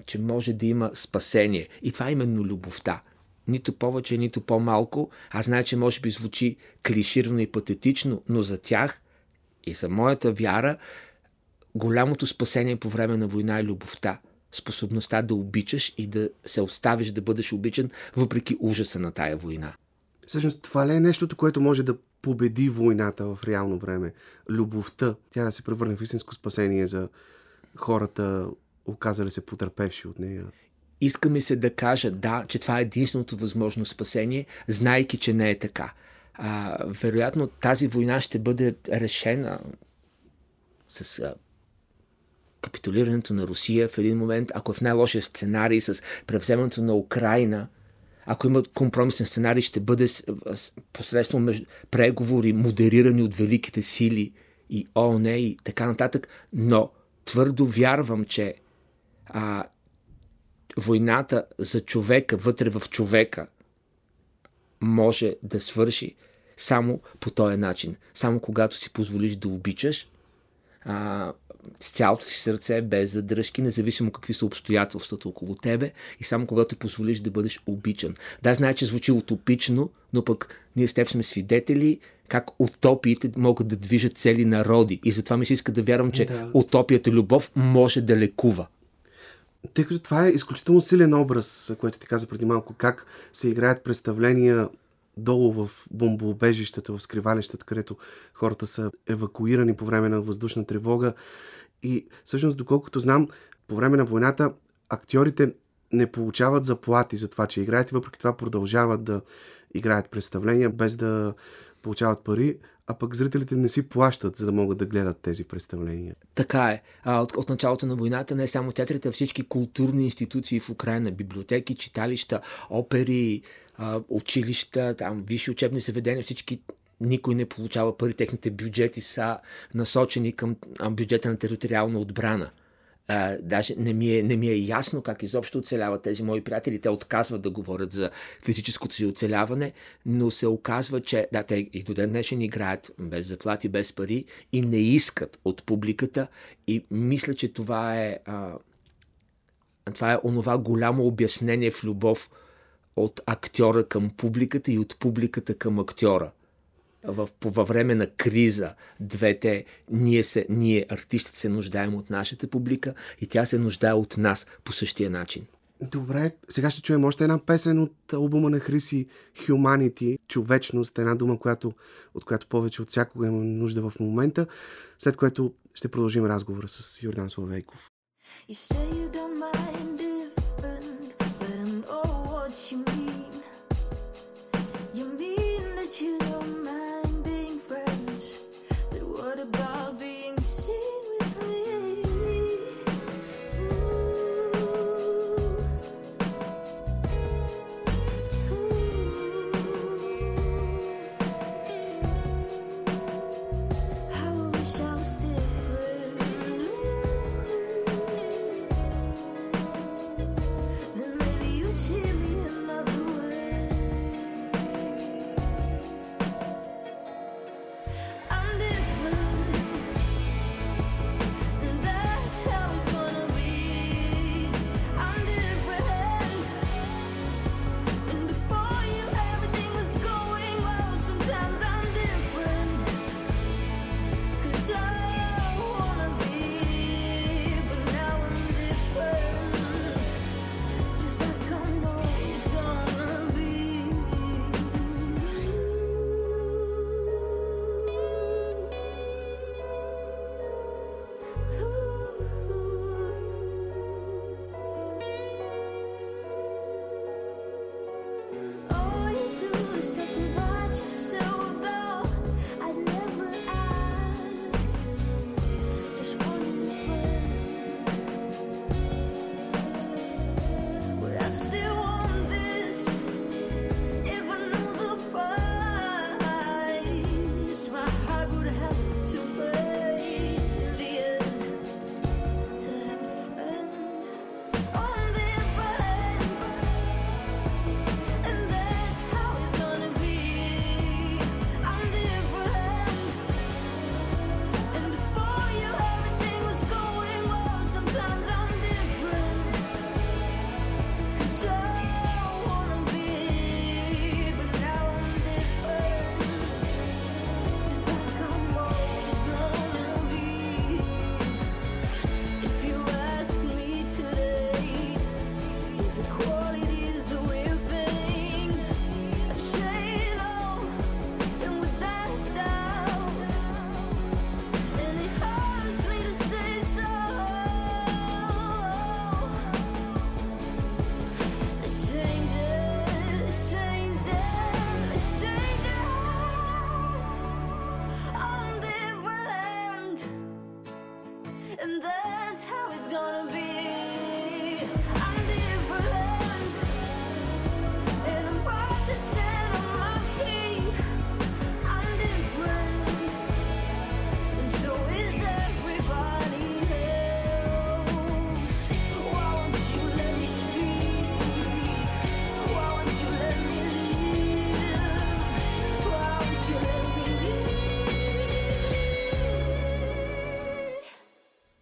че може да има спасение. И това е именно любовта. Нито повече, нито по-малко. Аз знае, че може би звучи клиширано и патетично, но за тях и за моята вяра голямото спасение по време на война е любовта. Способността да обичаш и да се оставиш да бъдеш обичан, въпреки ужаса на тая война. Всъщност, това ли е нещото, което може да победи войната в реално време? Любовта, тя да се превърне в истинско спасение за хората, оказали се потърпевши от нея. Иска ми се да кажа, да, че това е единственото възможно спасение, знайки, че не е така. А, вероятно тази война ще бъде решена с а, капитулирането на Русия в един момент, ако е в най-лошия сценарий с превземането на Украина, ако има компромисен сценарий, ще бъде посредством между, преговори, модерирани от великите сили и ООН и така нататък. Но твърдо вярвам, че а, войната за човека, вътре в човека, може да свърши само по този начин. Само когато си позволиш да обичаш а, с цялото си сърце, без задръжки, независимо какви са обстоятелствата около тебе и само когато позволиш да бъдеш обичан. Да, знае, че звучи утопично, но пък ние с теб сме свидетели как утопиите могат да движат цели народи. И затова ми се иска да вярвам, че Да. утопията любов може да лекува. Тъй като това е изключително силен образ, което ти каза преди малко, как се играят представления долу в бомбоубежищата, в скривалищата, където хората са евакуирани по време на въздушна тревога. И всъщност, доколкото знам, по време на войната актьорите не получават заплати за това, че играят и въпреки това продължават да играят представления без да получават пари, а пък зрителите не си плащат, за да могат да гледат тези представления. Така е. А, от, от началото на войната не само театрите, а всички културни институции в Украина, библиотеки, читалища, опери, а, училища, там, висши учебни заведения, всички никой не получава пари, техните бюджети са насочени към бюджета на териториална отбрана. А, даже не ми, е, не ми е ясно как изобщо оцеляват тези мои приятели. Те отказват да говорят за физическото си оцеляване, но се оказва, че да, те и до ден днешен играят без заплати, без пари и не искат от публиката. И мисля, че това е, а, това е онова голямо обяснение в любов от актьора към публиката и от публиката към актьора в, по, във време на криза двете, ние, се, ние артистите се нуждаем от нашата публика и тя се нуждае от нас по същия начин. Добре, сега ще чуем още една песен от албума на Хриси Humanity, човечност, една дума, която, от която повече от всякога има нужда в момента, след което ще продължим разговора с Йордан Славейков. You say you don't mind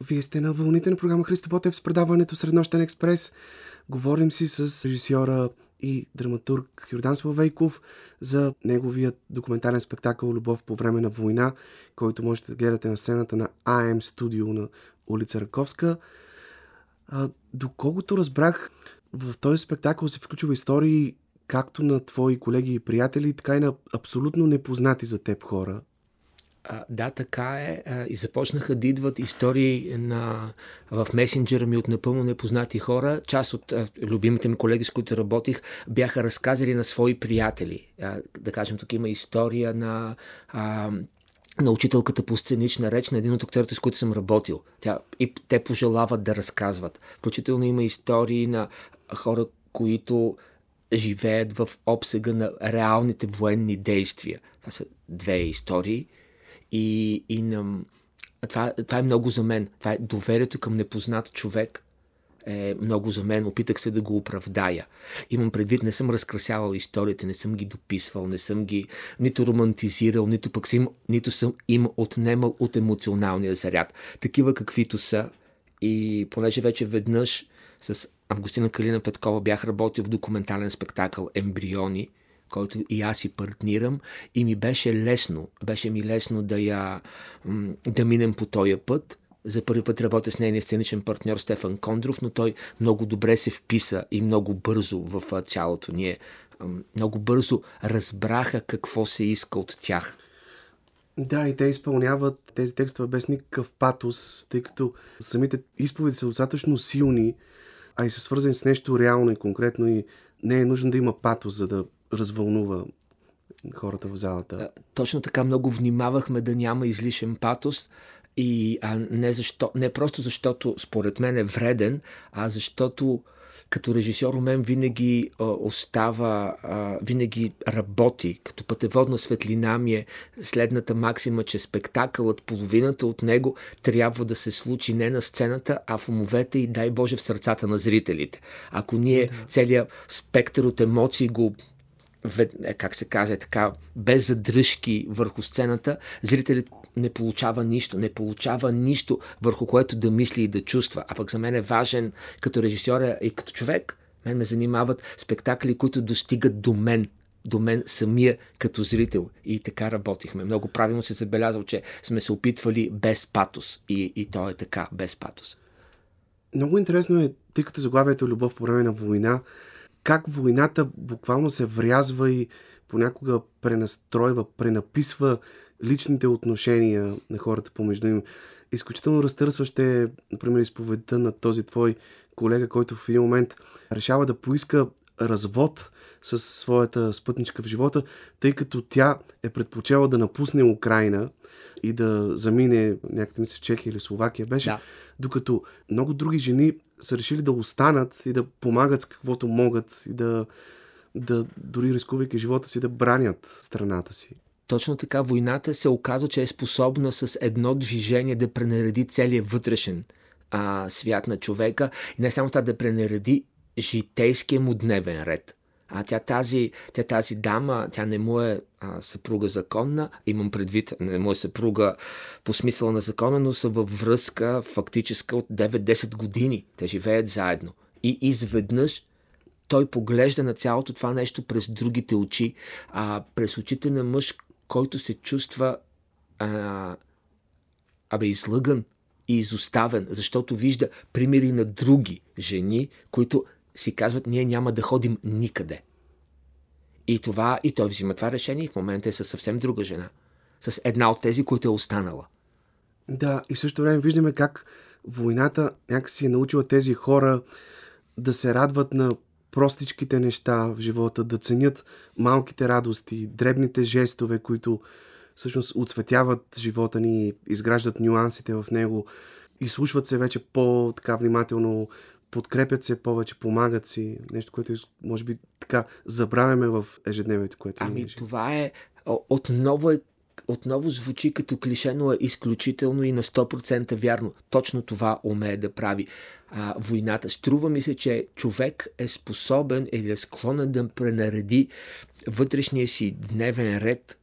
Вие сте на вълните на програма Христо Ботев с предаването Среднощен експрес. Говорим си с режисьора и драматург Йордан Славейков за неговият документален спектакъл Любов по време на война, който можете да гледате на сцената на АМ студио на улица Раковска. Доколкото разбрах, в този спектакъл се включва истории както на твои колеги и приятели, така и на абсолютно непознати за теб хора. Да, така е. И започнаха да идват истории на, в месенджера ми от напълно непознати хора. Част от любимите ми колеги, с които работих, бяха разказали на свои приятели. Да кажем, тук има история на на учителката по сценична реч на един от актерите, с които съм работил. Тя, и те пожелават да разказват. Включително има истории на хора, които живеят в обсега на реалните военни действия. Това са две истории. И, и на, това, това е много за мен. Това е доверието към непознат човек е много за мен. Опитах се да го оправдая. Имам предвид, не съм разкрасявал историите, не съм ги дописвал, не съм ги нито романтизирал, нито пък съм, нито съм им отнемал от емоционалния заряд. Такива каквито са. И понеже вече веднъж с Августина Калина Петкова бях работил в документален спектакъл Ембриони, който и аз си партнирам и ми беше лесно, беше ми лесно да я да минем по този път. За първи път работя с нейния сценичен партньор Стефан Кондров, но той много добре се вписа и много бързо в цялото. Ние много бързо разбраха какво се иска от тях. Да, и те изпълняват тези текстове без никакъв патос, тъй като самите изповеди са достатъчно силни, а и са свързани с нещо реално и конкретно и не е нужно да има патос, за да развълнува хората в залата. Точно така много внимавахме да няма излишен патос и а не, защо, не просто защото според мен е вреден, а защото като режисьор у мен винаги а, остава, а, винаги работи. Като пътеводна светлина ми е следната максима, че спектакълът, половината от него трябва да се случи не на сцената, а в умовете и дай Боже в сърцата на зрителите. Ако ние да. целият спектър от емоции го е, как се каже, така, без задръжки върху сцената, зрителят не получава нищо, не получава нищо върху което да мисли и да чувства. А пък за мен е важен като режисьор и като човек. Мен ме занимават спектакли, които достигат до мен, до мен самия като зрител. И така работихме. Много правилно се забелязал, че сме се опитвали без патос. И, и то е така, без патос. Много интересно е, тъй като заглавието е Любов по време на война, как войната буквално се врязва и понякога пренастройва, пренаписва личните отношения на хората помежду им. Изключително разтърсващо е, например, изповедта на този твой колега, който в един момент решава да поиска развод с своята спътничка в живота, тъй като тя е предпочела да напусне Украина и да замине някъде мисля в Чехия или Словакия беше, да. докато много други жени са решили да останат и да помагат с каквото могат и да, да дори рискувайки живота си, да бранят страната си. Точно така войната се оказва, че е способна с едно движение да пренареди целият вътрешен а, свят на човека и не само това да пренареди житейския му дневен ред. А тя тази, тя тази дама, тя не му е а, съпруга законна, имам предвид, не му е съпруга по смисъла на закона, но са във връзка фактическа от 9-10 години. Те живеят заедно. И изведнъж той поглежда на цялото това нещо през другите очи, а през очите на мъж, който се чувства а, абе излъган и изоставен, защото вижда примери на други жени, които си казват, ние няма да ходим никъде. И това, и той взима това решение и в момента е със съвсем друга жена. С една от тези, които е останала. Да, и също време виждаме как войната някакси е научила тези хора да се радват на простичките неща в живота, да ценят малките радости, дребните жестове, които всъщност отсветяват живота ни, изграждат нюансите в него, изслушват се вече по-така внимателно подкрепят се повече, помагат си. Нещо, което може би така забравяме в ежедневието, което Ами имаме. това е, отново е отново звучи като клише, но е изключително и на 100% вярно. Точно това умее да прави а, войната. Струва ми се, че човек е способен или е склонен да пренареди вътрешния си дневен ред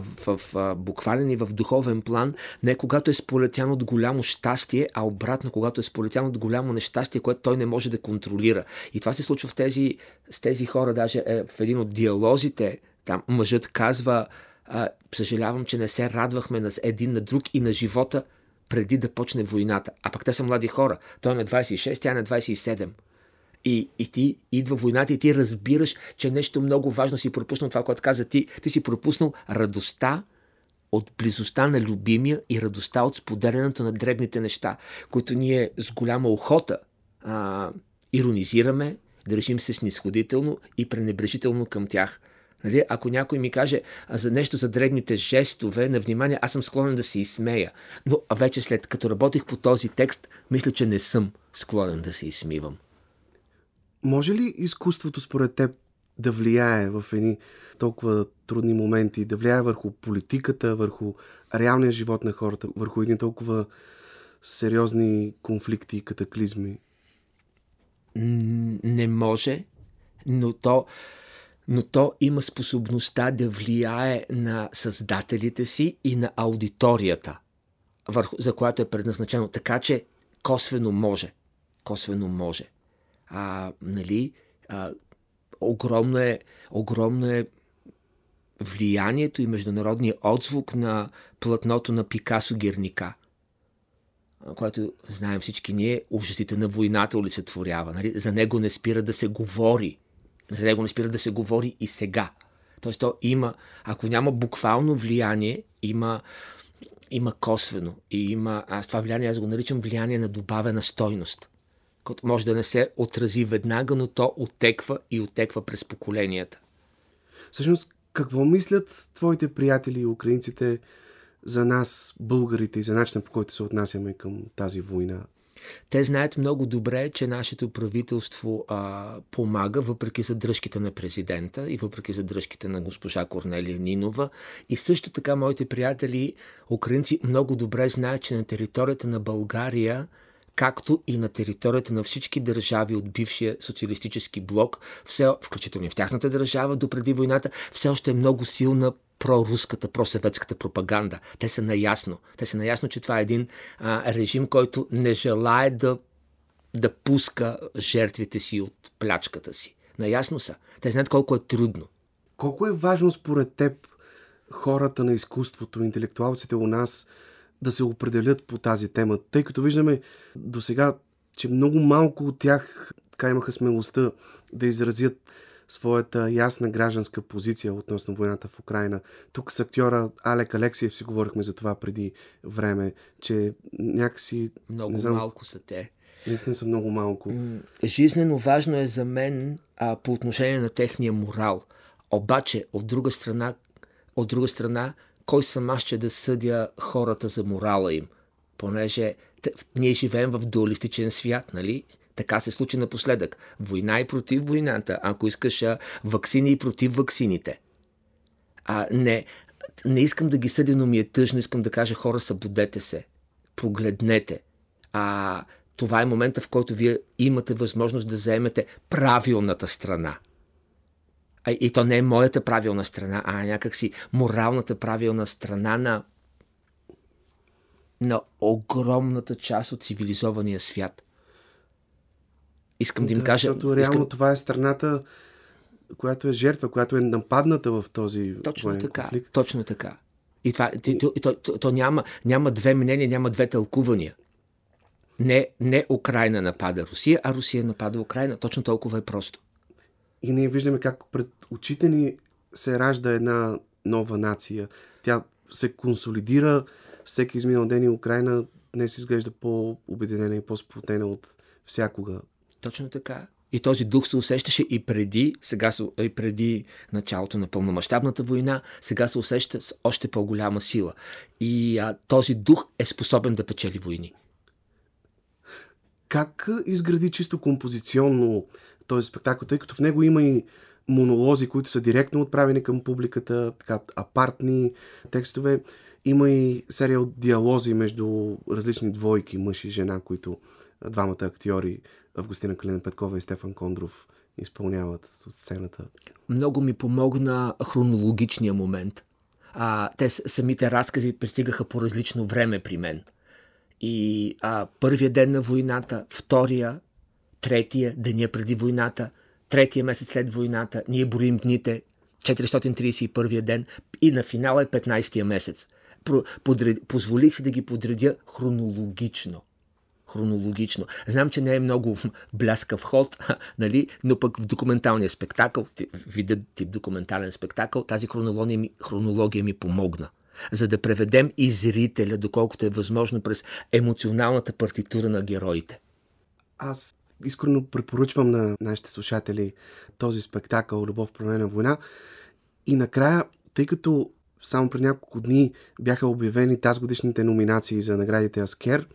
в, в, буквален и в духовен план, не когато е сполетян от голямо щастие, а обратно, когато е сполетян от голямо нещастие, което той не може да контролира. И това се случва в тези, с тези хора, даже е, в един от диалозите, там мъжът казва, съжалявам, че не се радвахме на един на друг и на живота преди да почне войната. А пък те са млади хора. Той е на 26, тя е на 27. И, и ти идва войната и ти разбираш, че нещо много важно си пропуснал това, което каза ти. Ти си пропуснал радостта от близостта на любимия и радостта от споделянето на дребните неща, които ние с голяма охота а, иронизираме, държим се снисходително и пренебрежително към тях. Нали? Ако някой ми каже а за нещо за дребните жестове на внимание, аз съм склонен да се изсмея. Но вече след като работих по този текст, мисля, че не съм склонен да се изсмивам. Може ли изкуството според теб да влияе в едни толкова трудни моменти, да влияе върху политиката, върху реалния живот на хората, върху едни толкова сериозни конфликти и катаклизми? Не може, но то, но то има способността да влияе на създателите си и на аудиторията, върху, за която е предназначено. Така че косвено може. Косвено може. А, нали, а, огромно, е, огромно е влиянието и международния отзвук на платното на Пикасо Герника, което знаем всички ние, ужасите на войната олицетворява. Нали? За него не спира да се говори. За него не спира да се говори и сега. Тоест, то има, ако няма буквално влияние, има, има косвено. И има, аз това влияние, аз го наричам влияние на добавена стойност. Което може да не се отрази веднага, но то отеква и отеква през поколенията. Всъщност, какво мислят твоите приятели, украинците, за нас, българите, и за начина по който се отнасяме към тази война? Те знаят много добре, че нашето правителство а, помага, въпреки задръжките на президента и въпреки задръжките на госпожа Корнелия Нинова. И също така моите приятели, украинци, много добре знаят, че на територията на България както и на територията на всички държави от бившия социалистически блок, все, включително и в тяхната държава, допреди войната, все още е много силна проруската, просъветската пропаганда. Те са наясно. Те са наясно, че това е един а, режим, който не желае да, да пуска жертвите си от плячката си. Наясно са. Те знаят колко е трудно. Колко е важно според теб хората на изкуството, интелектуалците у нас да се определят по тази тема, тъй като виждаме до сега, че много малко от тях така имаха смелостта да изразят своята ясна гражданска позиция относно войната в Украина. Тук с актьора Алек Алексиев си говорихме за това преди време, че някакси... Много не знам, малко са те. Наистина са много малко. Жизнено важно е за мен а, по отношение на техния морал. Обаче, от друга страна, от друга страна, кой съм аз, че да съдя хората за морала им? Понеже ние живеем в дуалистичен свят, нали? Така се случи напоследък. Война и против войната. Ако искаш вакцини и против ваксините. А, не, не искам да ги съдя, но ми е тъжно. Искам да кажа хора, събудете се. Прогледнете. А, това е момента, в който вие имате възможност да заемете правилната страна. И то не е моята правилна страна, а някакси моралната правилна страна на, на огромната част от цивилизования свят. Искам да им Да, кажа... Защото реално искам, това е страната, която е жертва, която е нападната в този Точно така. конфликт. Точно така. И, това, и, то, то, то, то няма, няма две мнения, няма две тълкувания. Не, не Украина напада Русия, а Русия напада Украина. Точно толкова е просто. И ние виждаме как пред очите ни се ражда една нова нация. Тя се консолидира всеки изминал ден и Украина днес изглежда по-обединена и по-сплотена от всякога. Точно така. И този дух се усещаше и преди, сега се, и преди началото на пълномащабната война, сега се усеща с още по-голяма сила. И а, този дух е способен да печели войни. Как изгради чисто композиционно този спектакъл, тъй като в него има и монолози, които са директно отправени към публиката, така апартни текстове. Има и серия от диалози между различни двойки, мъж и жена, които двамата актьори, Августина Калина Петкова и Стефан Кондров, изпълняват от сцената. Много ми помогна хронологичния момент. а, те самите разкази пристигаха по различно време при мен. И а, първия ден на войната, втория, третия, деня преди войната, третия месец след войната, ние броим дните, 431 ден и на финала е 15-я месец. Подред- Позволих си да ги подредя хронологично. Хронологично. Знам, че не е много (laughs) бляскав ход, (laughs) нали? но пък в документалния спектакъл, вида тип документален спектакъл, тази хронология ми, хронология ми помогна. За да преведем и зрителя, доколкото е възможно, през емоционалната партитура на героите. Аз искрено препоръчвам на нашите слушатели този спектакъл Любов променена война. И накрая, тъй като само преди няколко дни бяха обявени тази годишните номинации за наградите Аскер,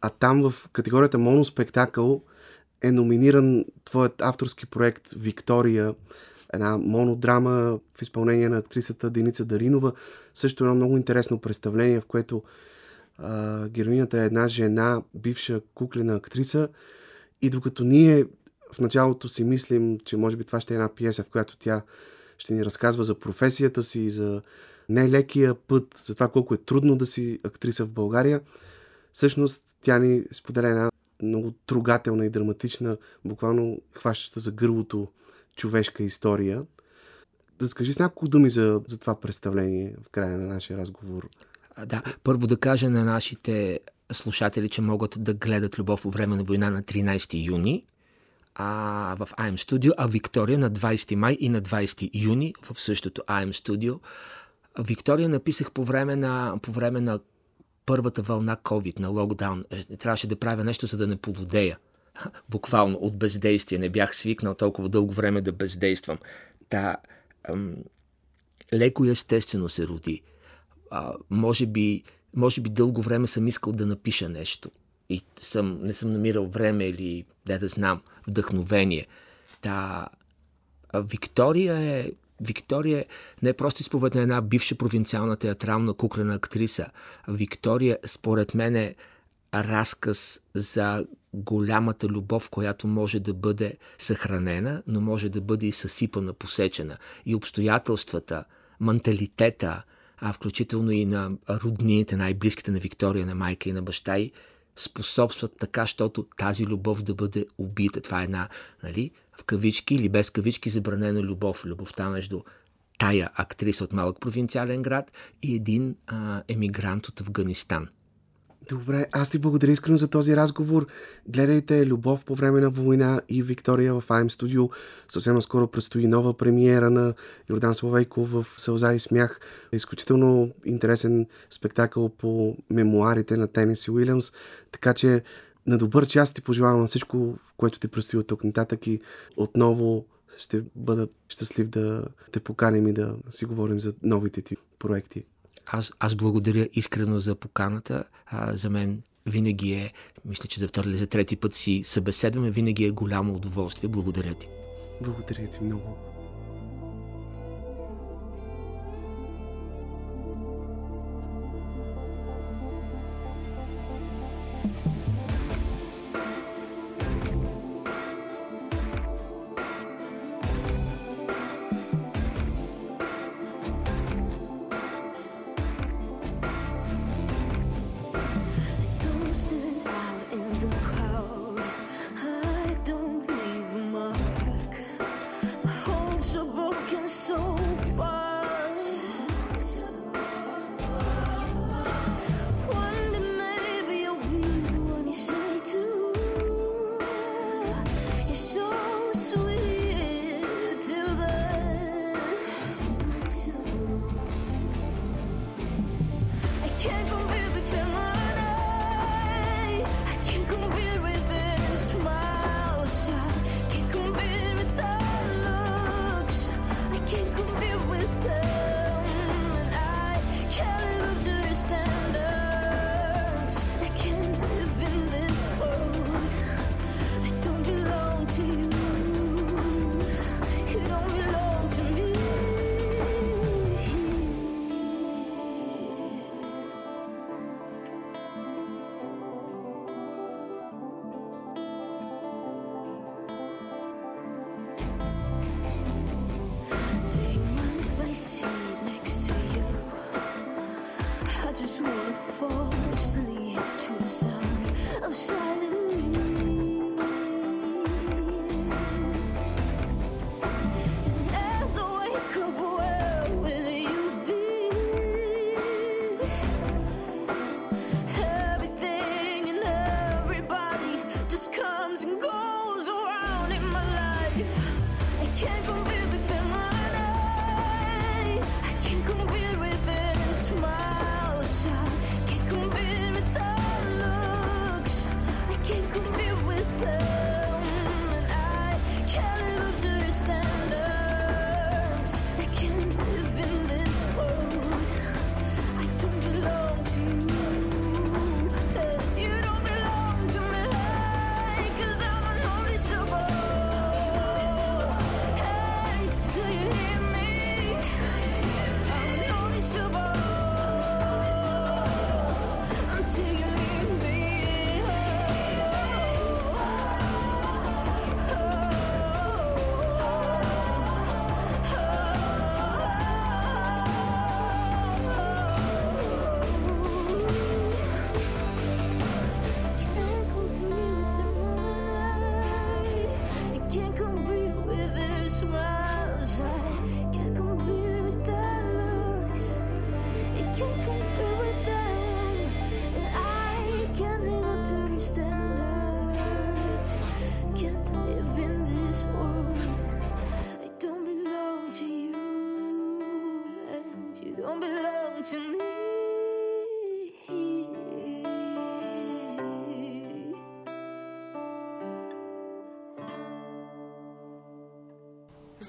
а там в категорията моноспектакъл е номиниран твоят авторски проект Виктория, една монодрама в изпълнение на актрисата Деница Даринова. Също едно много интересно представление, в което а, героинята е една жена, бивша куклена актриса, и докато ние в началото си мислим, че може би това ще е една пиеса, в която тя ще ни разказва за професията си, за нелекия път, за това колко е трудно да си актриса в България, всъщност тя ни споделя една много трогателна и драматична, буквално хващаща за гърлото човешка история. Да скажи с няколко думи за, за това представление в края на нашия разговор. Да, първо да кажа на нашите слушатели, че могат да гледат Любов по време на война на 13 юни а, в AM Studio, а Виктория на 20 май и на 20 юни в същото AM Studio. Виктория написах по време на, по време на първата вълна COVID, на локдаун. Е, Трябваше да правя нещо, за да не полудея. Буквално от бездействие. Не бях свикнал толкова дълго време да бездействам. Та, ам, леко и естествено се роди. А, може, би, може би дълго време съм искал да напиша нещо. И съм, не съм намирал време или, да да знам, вдъхновение. Та, Виктория е Виктория е не просто изповед на една бивша провинциална театрална куклена актриса. Виктория, според мен, е разказ за голямата любов, която може да бъде съхранена, но може да бъде и съсипана, посечена. И обстоятелствата, менталитета, а включително и на роднините, най-близките на Виктория, на майка и на баща й, способстват така, щото тази любов да бъде убита. Това е една, нали, в кавички или без кавички забранена любов. Любовта между тая актриса от малък провинциален град и един а, емигрант от Афганистан. Добре, аз ти благодаря искрено за този разговор. Гледайте Любов по време на война и Виктория в АМ Студио. Съвсем наскоро предстои нова премиера на Йордан Словейков в Сълза и смях. Изключително интересен спектакъл по мемуарите на Тенеси Уилямс. Така че на добър час ти пожелавам всичко, което ти предстои от тук нататък и отново ще бъда щастлив да те поканим и да си говорим за новите ти проекти. Аз, аз благодаря искрено за поканата. А, за мен винаги е, мисля, че за втори или за трети път си събеседваме, винаги е голямо удоволствие. Благодаря ти. Благодаря ти много.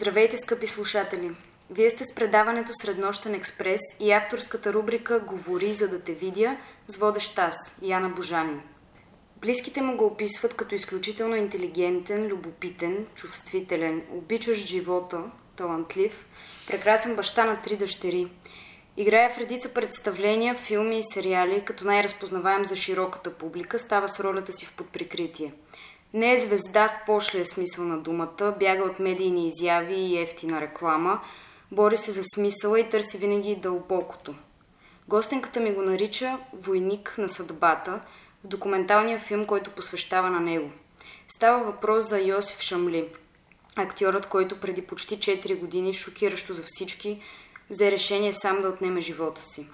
Здравейте, скъпи слушатели! Вие сте с предаването Среднощен експрес и авторската рубрика Говори, за да те видя с водещ аз, Яна Божани. Близките му го описват като изключително интелигентен, любопитен, чувствителен, обичащ живота, талантлив, прекрасен баща на три дъщери. Играя в редица представления, филми и сериали, като най-разпознаваем за широката публика, става с ролята си в подприкритие. Не е звезда в пошлия смисъл на думата, бяга от медийни изяви и ефтина реклама, бори се за смисъла и търси винаги дълбокото. Гостенката ми го нарича «Войник на съдбата» в документалния филм, който посвещава на него. Става въпрос за Йосиф Шамли, актьорът, който преди почти 4 години, шокиращо за всички, взе решение сам да отнеме живота си.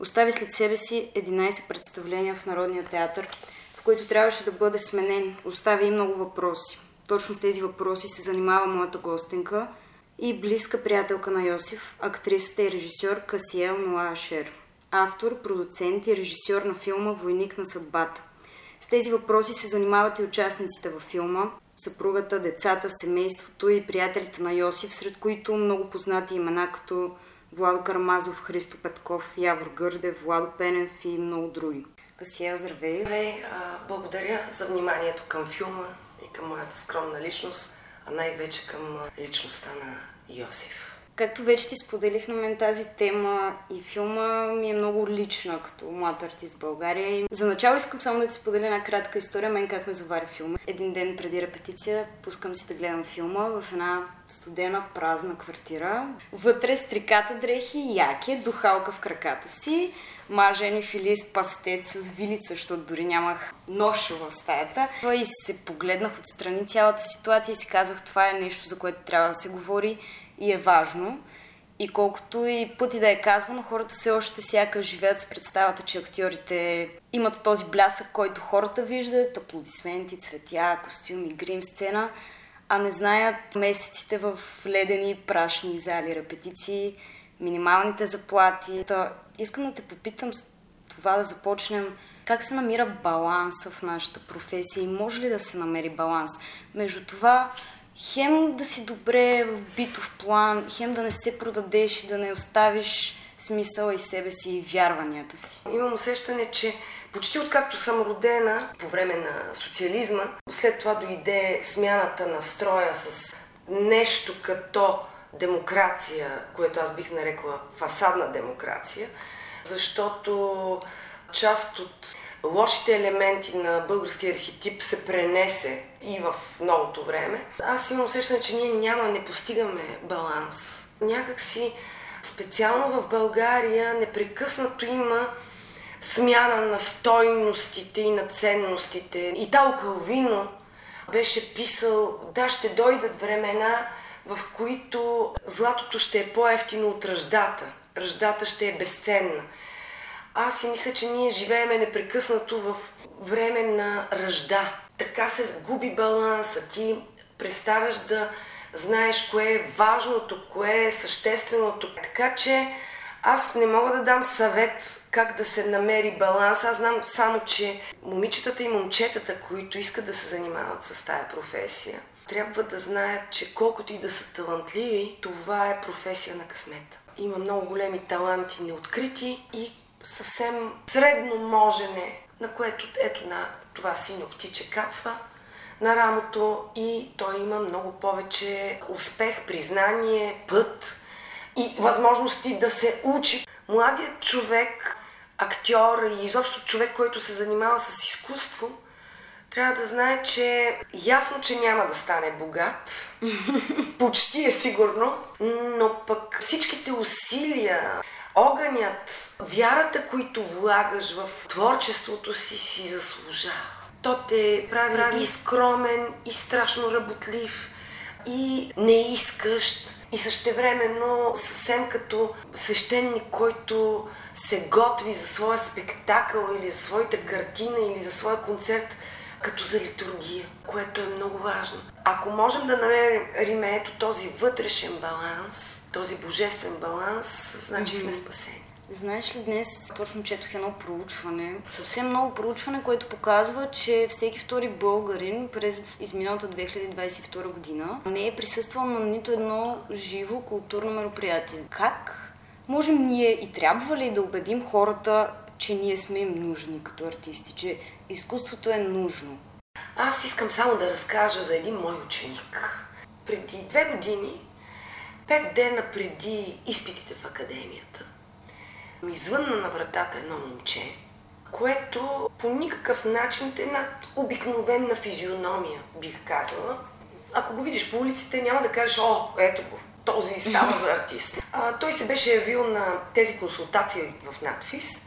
Остави след себе си 11 представления в Народния театър, в които трябваше да бъде сменен. Остави и много въпроси. Точно с тези въпроси се занимава моята гостенка и близка приятелка на Йосиф, актрисата и режисьор Касиел Ноашер. Автор, продуцент и режисьор на филма Войник на съдбата. С тези въпроси се занимават и участниците във филма, съпругата, децата, семейството и приятелите на Йосиф, сред които много познати имена като Владо Кармазов, Христо Петков, Явор Гърдев, Владо Пенев и много други. Касиел, здравей! Здравей, благодаря за вниманието към филма и към моята скромна личност, а най-вече към личността на Йосиф. Както вече ти споделих на мен тази тема и филма ми е много лична като млад артист в България. И за начало искам само да ти споделя една кратка история, мен как ме завари филма. Един ден преди репетиция пускам си да гледам филма в една студена, празна квартира. Вътре с триката дрехи, яке, духалка в краката си, мажени фили с пастет с вилица, защото дори нямах ноша в стаята. И се погледнах отстрани цялата ситуация и си казах, това е нещо, за което трябва да се говори и е важно. И колкото и пъти да е казвано, хората все още сякаш живеят с представата, че актьорите имат този блясък, който хората виждат, аплодисменти, цветя, костюми, грим, сцена, а не знаят месеците в ледени, прашни зали, репетиции, минималните заплати. Та, искам да те попитам с това да започнем как се намира баланса в нашата професия и може ли да се намери баланс между това хем да си добре в битов план, хем да не се продадеш и да не оставиш смисъла и себе си и вярванията си. Имам усещане, че почти откакто съм родена по време на социализма, след това дойде смяната на строя с нещо като демокрация, което аз бих нарекла фасадна демокрация, защото част от лошите елементи на българския архетип се пренесе и в новото време. Аз имам усещане, че ние няма, не постигаме баланс. Някак си Специално в България непрекъснато има смяна на стойностите и на ценностите. И Тао Калвино беше писал, да, ще дойдат времена, в които златото ще е по-ефтино от ръждата. Ръждата ще е безценна. Аз си мисля, че ние живееме непрекъснато в време на ръжда. Така се губи баланса. Ти представяш да знаеш кое е важното, кое е същественото. Така че аз не мога да дам съвет как да се намери баланс. Аз знам само, че момичетата и момчетата, които искат да се занимават с тая професия, трябва да знаят, че колкото и да са талантливи, това е професия на късмета. Има много големи таланти неоткрити и съвсем средно можене, на което ето на това синьо птиче кацва на рамото и той има много повече успех, признание, път и възможности да се учи. Младият човек, актьор и изобщо човек, който се занимава с изкуство, трябва да знае, че ясно, че няма да стане богат. (laughs) Почти е сигурно. Но пък всичките усилия, огънят, вярата, които влагаш в творчеството си, си заслужава. То те прави, прави и скромен, и страшно работлив, и неискащ, и същевременно съвсем като свещеник, който се готви за своя спектакъл или за своята картина или за своя концерт, като за литургия, което е много важно. Ако можем да намерим ето този вътрешен баланс, този божествен баланс, значи сме спасени. Знаеш ли, днес точно четох едно проучване, съвсем много проучване, което показва, че всеки втори българин през изминалата 2022 година не е присъствал на нито едно живо културно мероприятие. Как можем ние и трябва ли да убедим хората, че ние сме им нужни като артисти, че изкуството е нужно? Аз искам само да разкажа за един мой ученик. Преди две години, пет дена преди изпитите в академията, ми звънна на вратата едно момче, което по никакъв начин е една обикновена физиономия, бих казала. Ако го видиш по улиците, няма да кажеш, о, ето го, този става за артист. А, той се беше явил на тези консултации в надфис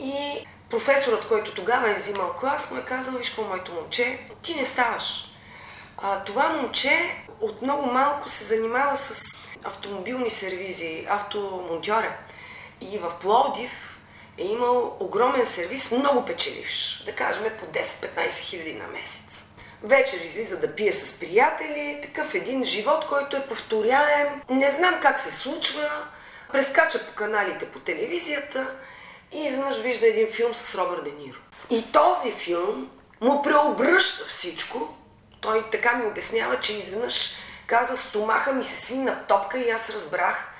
и професорът, който тогава е взимал клас, му е казал, виж какво, моето момче, ти не ставаш. А, това момче от много малко се занимава с автомобилни сервизи, автомонтьора. И в Пловдив е имал огромен сервис, много печеливш, да кажем по 10-15 хиляди на месец. Вечер излиза да пие с приятели, такъв един живот, който е повторяем. Не знам как се случва, прескача по каналите по телевизията и изведнъж вижда един филм с Робърт Де Ниро. И този филм му преобръща всичко. Той така ми обяснява, че изведнъж каза, стомаха ми се свина топка и аз разбрах,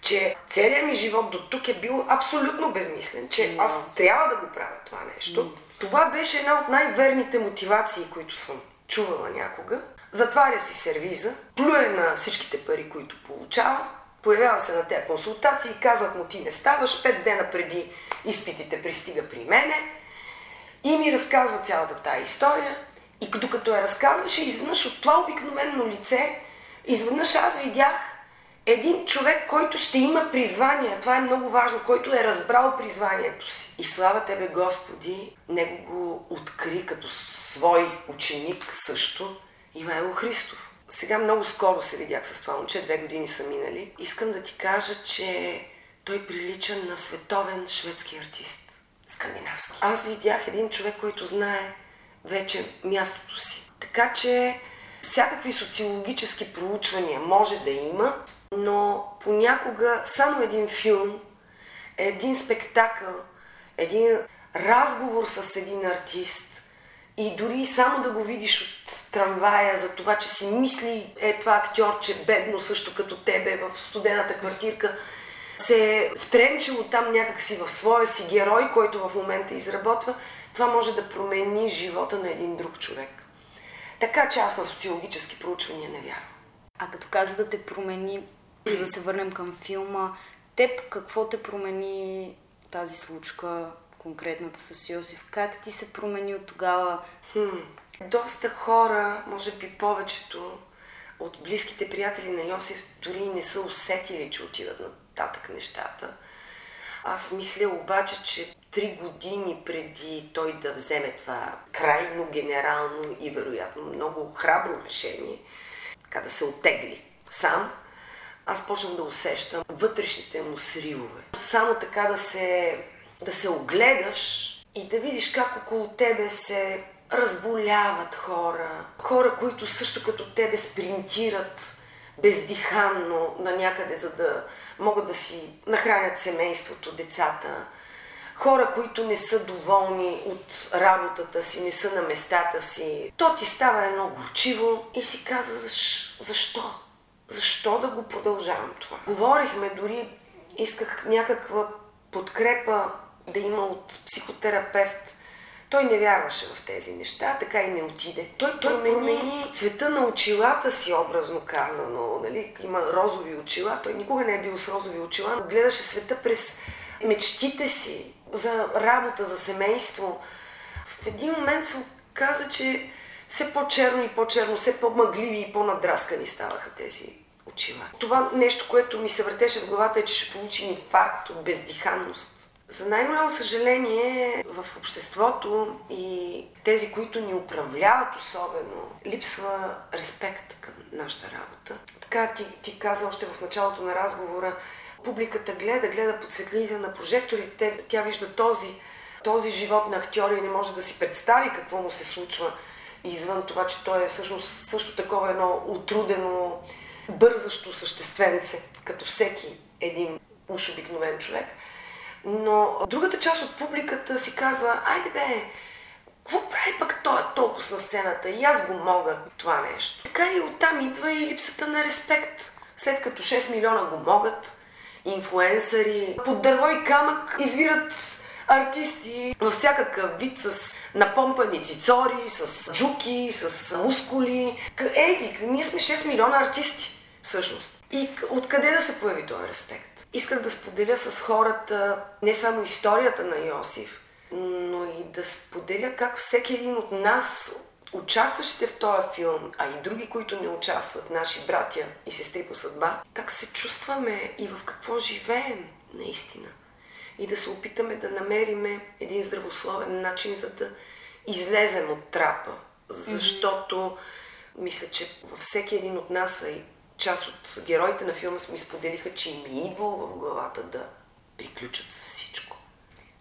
че целият ми живот до тук е бил абсолютно безмислен, че аз трябва да го правя това нещо. Това беше една от най-верните мотивации, които съм чувала някога. Затваря си сервиза, плюе на всичките пари, които получава, появява се на тези консултации, казват му ти не ставаш, пет дена преди изпитите пристига при мене и ми разказва цялата тая история. И докато я разказваше, изведнъж от това обикновено лице, изведнъж аз видях един човек, който ще има призвание, това е много важно, който е разбрал призванието си. И слава Тебе, Господи, него го откри като свой ученик също Ивайло Христов. Сега много скоро се видях с това момче, две години са минали. Искам да ти кажа, че той прилича на световен шведски артист. Скандинавски. Аз видях един човек, който знае вече мястото си. Така че всякакви социологически проучвания може да има, но понякога само един филм, един спектакъл, един разговор с един артист и дори само да го видиш от трамвая за това, че си мисли е това актьорче бедно също като тебе в студената квартирка, се е втренчило там някакси в своя си герой, който в момента изработва, това може да промени живота на един друг човек. Така че аз на социологически проучвания не вярвам. А като каза да те промени, за да се върнем към филма, теб какво те промени тази случка, конкретната с Йосиф? Как ти се промени от тогава? Хм. Доста хора, може би повечето от близките приятели на Йосиф, дори не са усетили, че отиват на нататък нещата. Аз мисля обаче, че три години преди той да вземе това крайно генерално и вероятно много храбро решение, така да се оттегли сам, аз почнах да усещам вътрешните му сривове. Само така да се, да се огледаш и да видиш как около тебе се разболяват хора, хора, които също като тебе спринтират бездиханно на някъде, за да могат да си нахранят семейството, децата. Хора, които не са доволни от работата си, не са на местата си. То ти става едно горчиво и си казва, «Защ- защо? Защо да го продължавам това? Говорихме, дори исках някаква подкрепа да има от психотерапевт. Той не вярваше в тези неща, така и не отиде. Той, той промени цвета на очилата си, образно казано. Нали? Има розови очила. Той никога не е бил с розови очила, но гледаше света през мечтите си за работа, за семейство. В един момент се каза, че все по-черно и по-черно, все по-мъгливи и по-надраскани ставаха тези очила. Това нещо, което ми се въртеше в главата е, че ще получи инфаркт от бездиханност. За най-голямо съжаление в обществото и тези, които ни управляват особено, липсва респект към нашата работа. Така ти, ти каза още в началото на разговора, публиката гледа, гледа под светлините на прожекторите, те- тя вижда този, този живот на актьора и не може да си представи какво му се случва извън това, че той е всъщност също такова едно отрудено, бързащо същественце, като всеки един уж обикновен човек. Но другата част от публиката си казва, айде бе, какво прави пък той толкова на сцената и аз го мога това нещо. Така и оттам идва и липсата на респект. След като 6 милиона го могат, инфлуенсъри, под дърво и камък извират артисти във всякакъв вид с напомпани цицори, с джуки, с мускули. Ей, ние сме 6 милиона артисти, всъщност. И откъде да се появи този респект? Исках да споделя с хората не само историята на Йосиф, но и да споделя как всеки един от нас, участващите в този филм, а и други, които не участват, наши братя и сестри по съдба, как се чувстваме и в какво живеем наистина. И да се опитаме да намериме един здравословен начин, за да излезем от трапа. Защото мисля, че във всеки един от нас, а и част от героите на филма ми споделиха, че им е идвало в главата да приключат с всичко.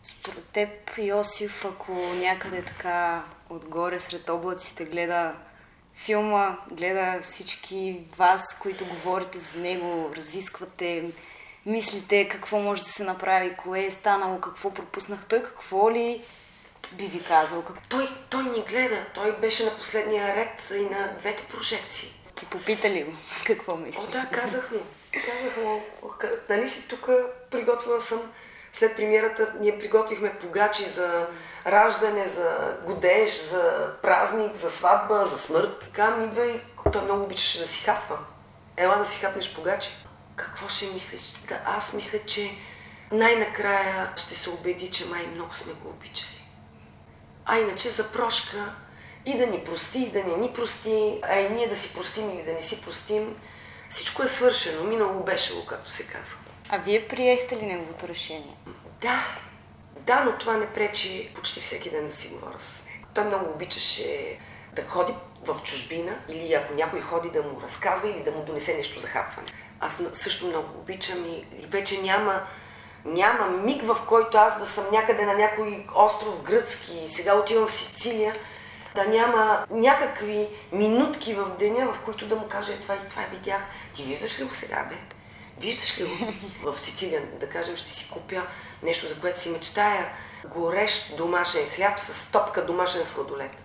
Според теб, Йосиф, ако някъде така отгоре сред облаците гледа филма, гледа всички вас, които говорите за него, разисквате, мислите какво може да се направи, кое е станало, какво пропуснах, той какво ли би ви казал? Как... Той, той ни гледа, той беше на последния ред и на двете прожекции. Ти попита ли го (laughs) какво мисли? О, да, казах му. Казах му, «Ка- нали си тук, приготвила съм след премиерата, ние приготвихме погачи за раждане, за годеж, за празник, за сватба, за смърт. Така ми идва и той много обичаше да си хапва. Ела да си хапнеш погачи. Какво ще мислиш? Да, аз мисля, че най-накрая ще се убеди, че май много сме го обичали. А иначе за прошка и да ни прости, и да не ни прости, а и ние да си простим или да не си простим, всичко е свършено. Минало беше както се казва. А вие приехте ли неговото решение? Да, да, но това не пречи почти всеки ден да си говоря с него. Той много обичаше да ходи в чужбина или ако някой ходи да му разказва или да му донесе нещо за хапване. Аз също много обичам и, и вече няма, няма миг, в който аз да съм някъде на някой остров гръцки и сега отивам в Сицилия, да няма някакви минутки в деня, в които да му кажа, е, това и това видях. Ти виждаш ли го сега, бе? Виждаш ли го в Сицилия, да кажем, ще си купя нещо, за което си мечтая, горещ домашен хляб с топка домашен сладолет.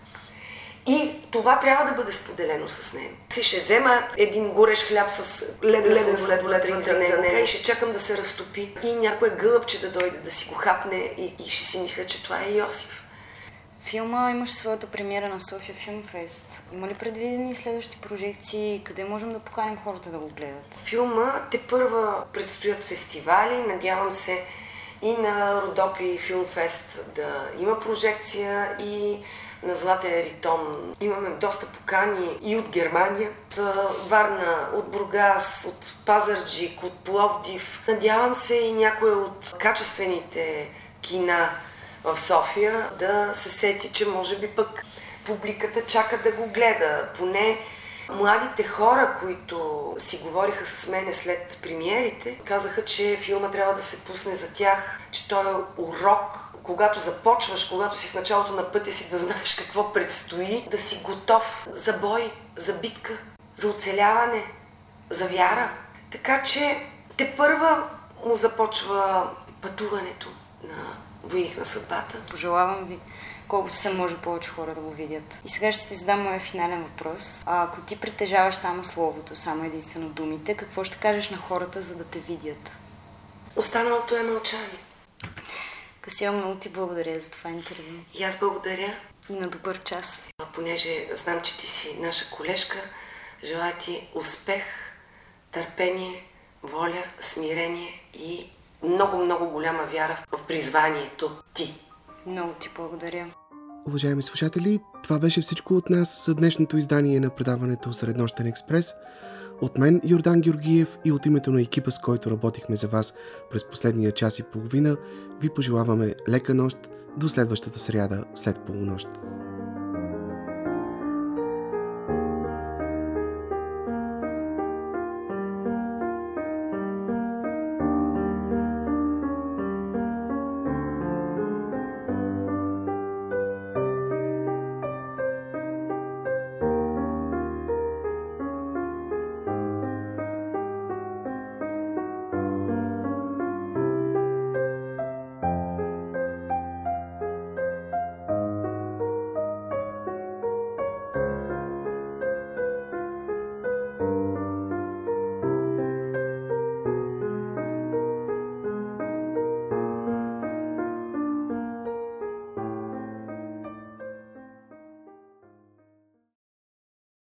И това трябва да бъде споделено с него. Си ще взема един горещ хляб с леден сладолет вътре за него и ще чакам да се разтопи. И някое гълъбче да дойде да си го хапне и, и ще си мисля, че това е Йосиф. Филма имаше своята премиера на София Филм Фест. Има ли предвидени следващи прожекции? Къде можем да поканим хората да го гледат? Филма те първа предстоят фестивали. Надявам се и на Родопи Филм Фест да има прожекция и на Златен ритон. Имаме доста покани и от Германия, от Варна, от Бургас, от Пазарджик, от Пловдив. Надявам се и някой от качествените кина в София да се сети, че може би пък публиката чака да го гледа. Поне Младите хора, които си говориха с мене след премиерите, казаха, че филма трябва да се пусне за тях, че той е урок, когато започваш, когато си в началото на пътя си да знаеш какво предстои, да си готов за бой, за битка, за оцеляване, за вяра. Така че те първа му започва пътуването на на съдбата. Пожелавам ви колкото се може повече хора да го видят. И сега ще ти задам моя финален въпрос. А, ако ти притежаваш само словото, само единствено думите, какво ще кажеш на хората, за да те видят? Останалото е мълчание. Касио, много ти благодаря за това интервю. И аз благодаря, И на добър час. а понеже знам, че ти си наша колежка, желая ти успех, търпение, воля, смирение и много-много голяма вяра в призванието ти. Много ти благодаря. Уважаеми слушатели, това беше всичко от нас за днешното издание на предаването Среднощен експрес. От мен Йордан Георгиев и от името на екипа, с който работихме за вас през последния час и половина, ви пожелаваме лека нощ до следващата сряда след полунощ.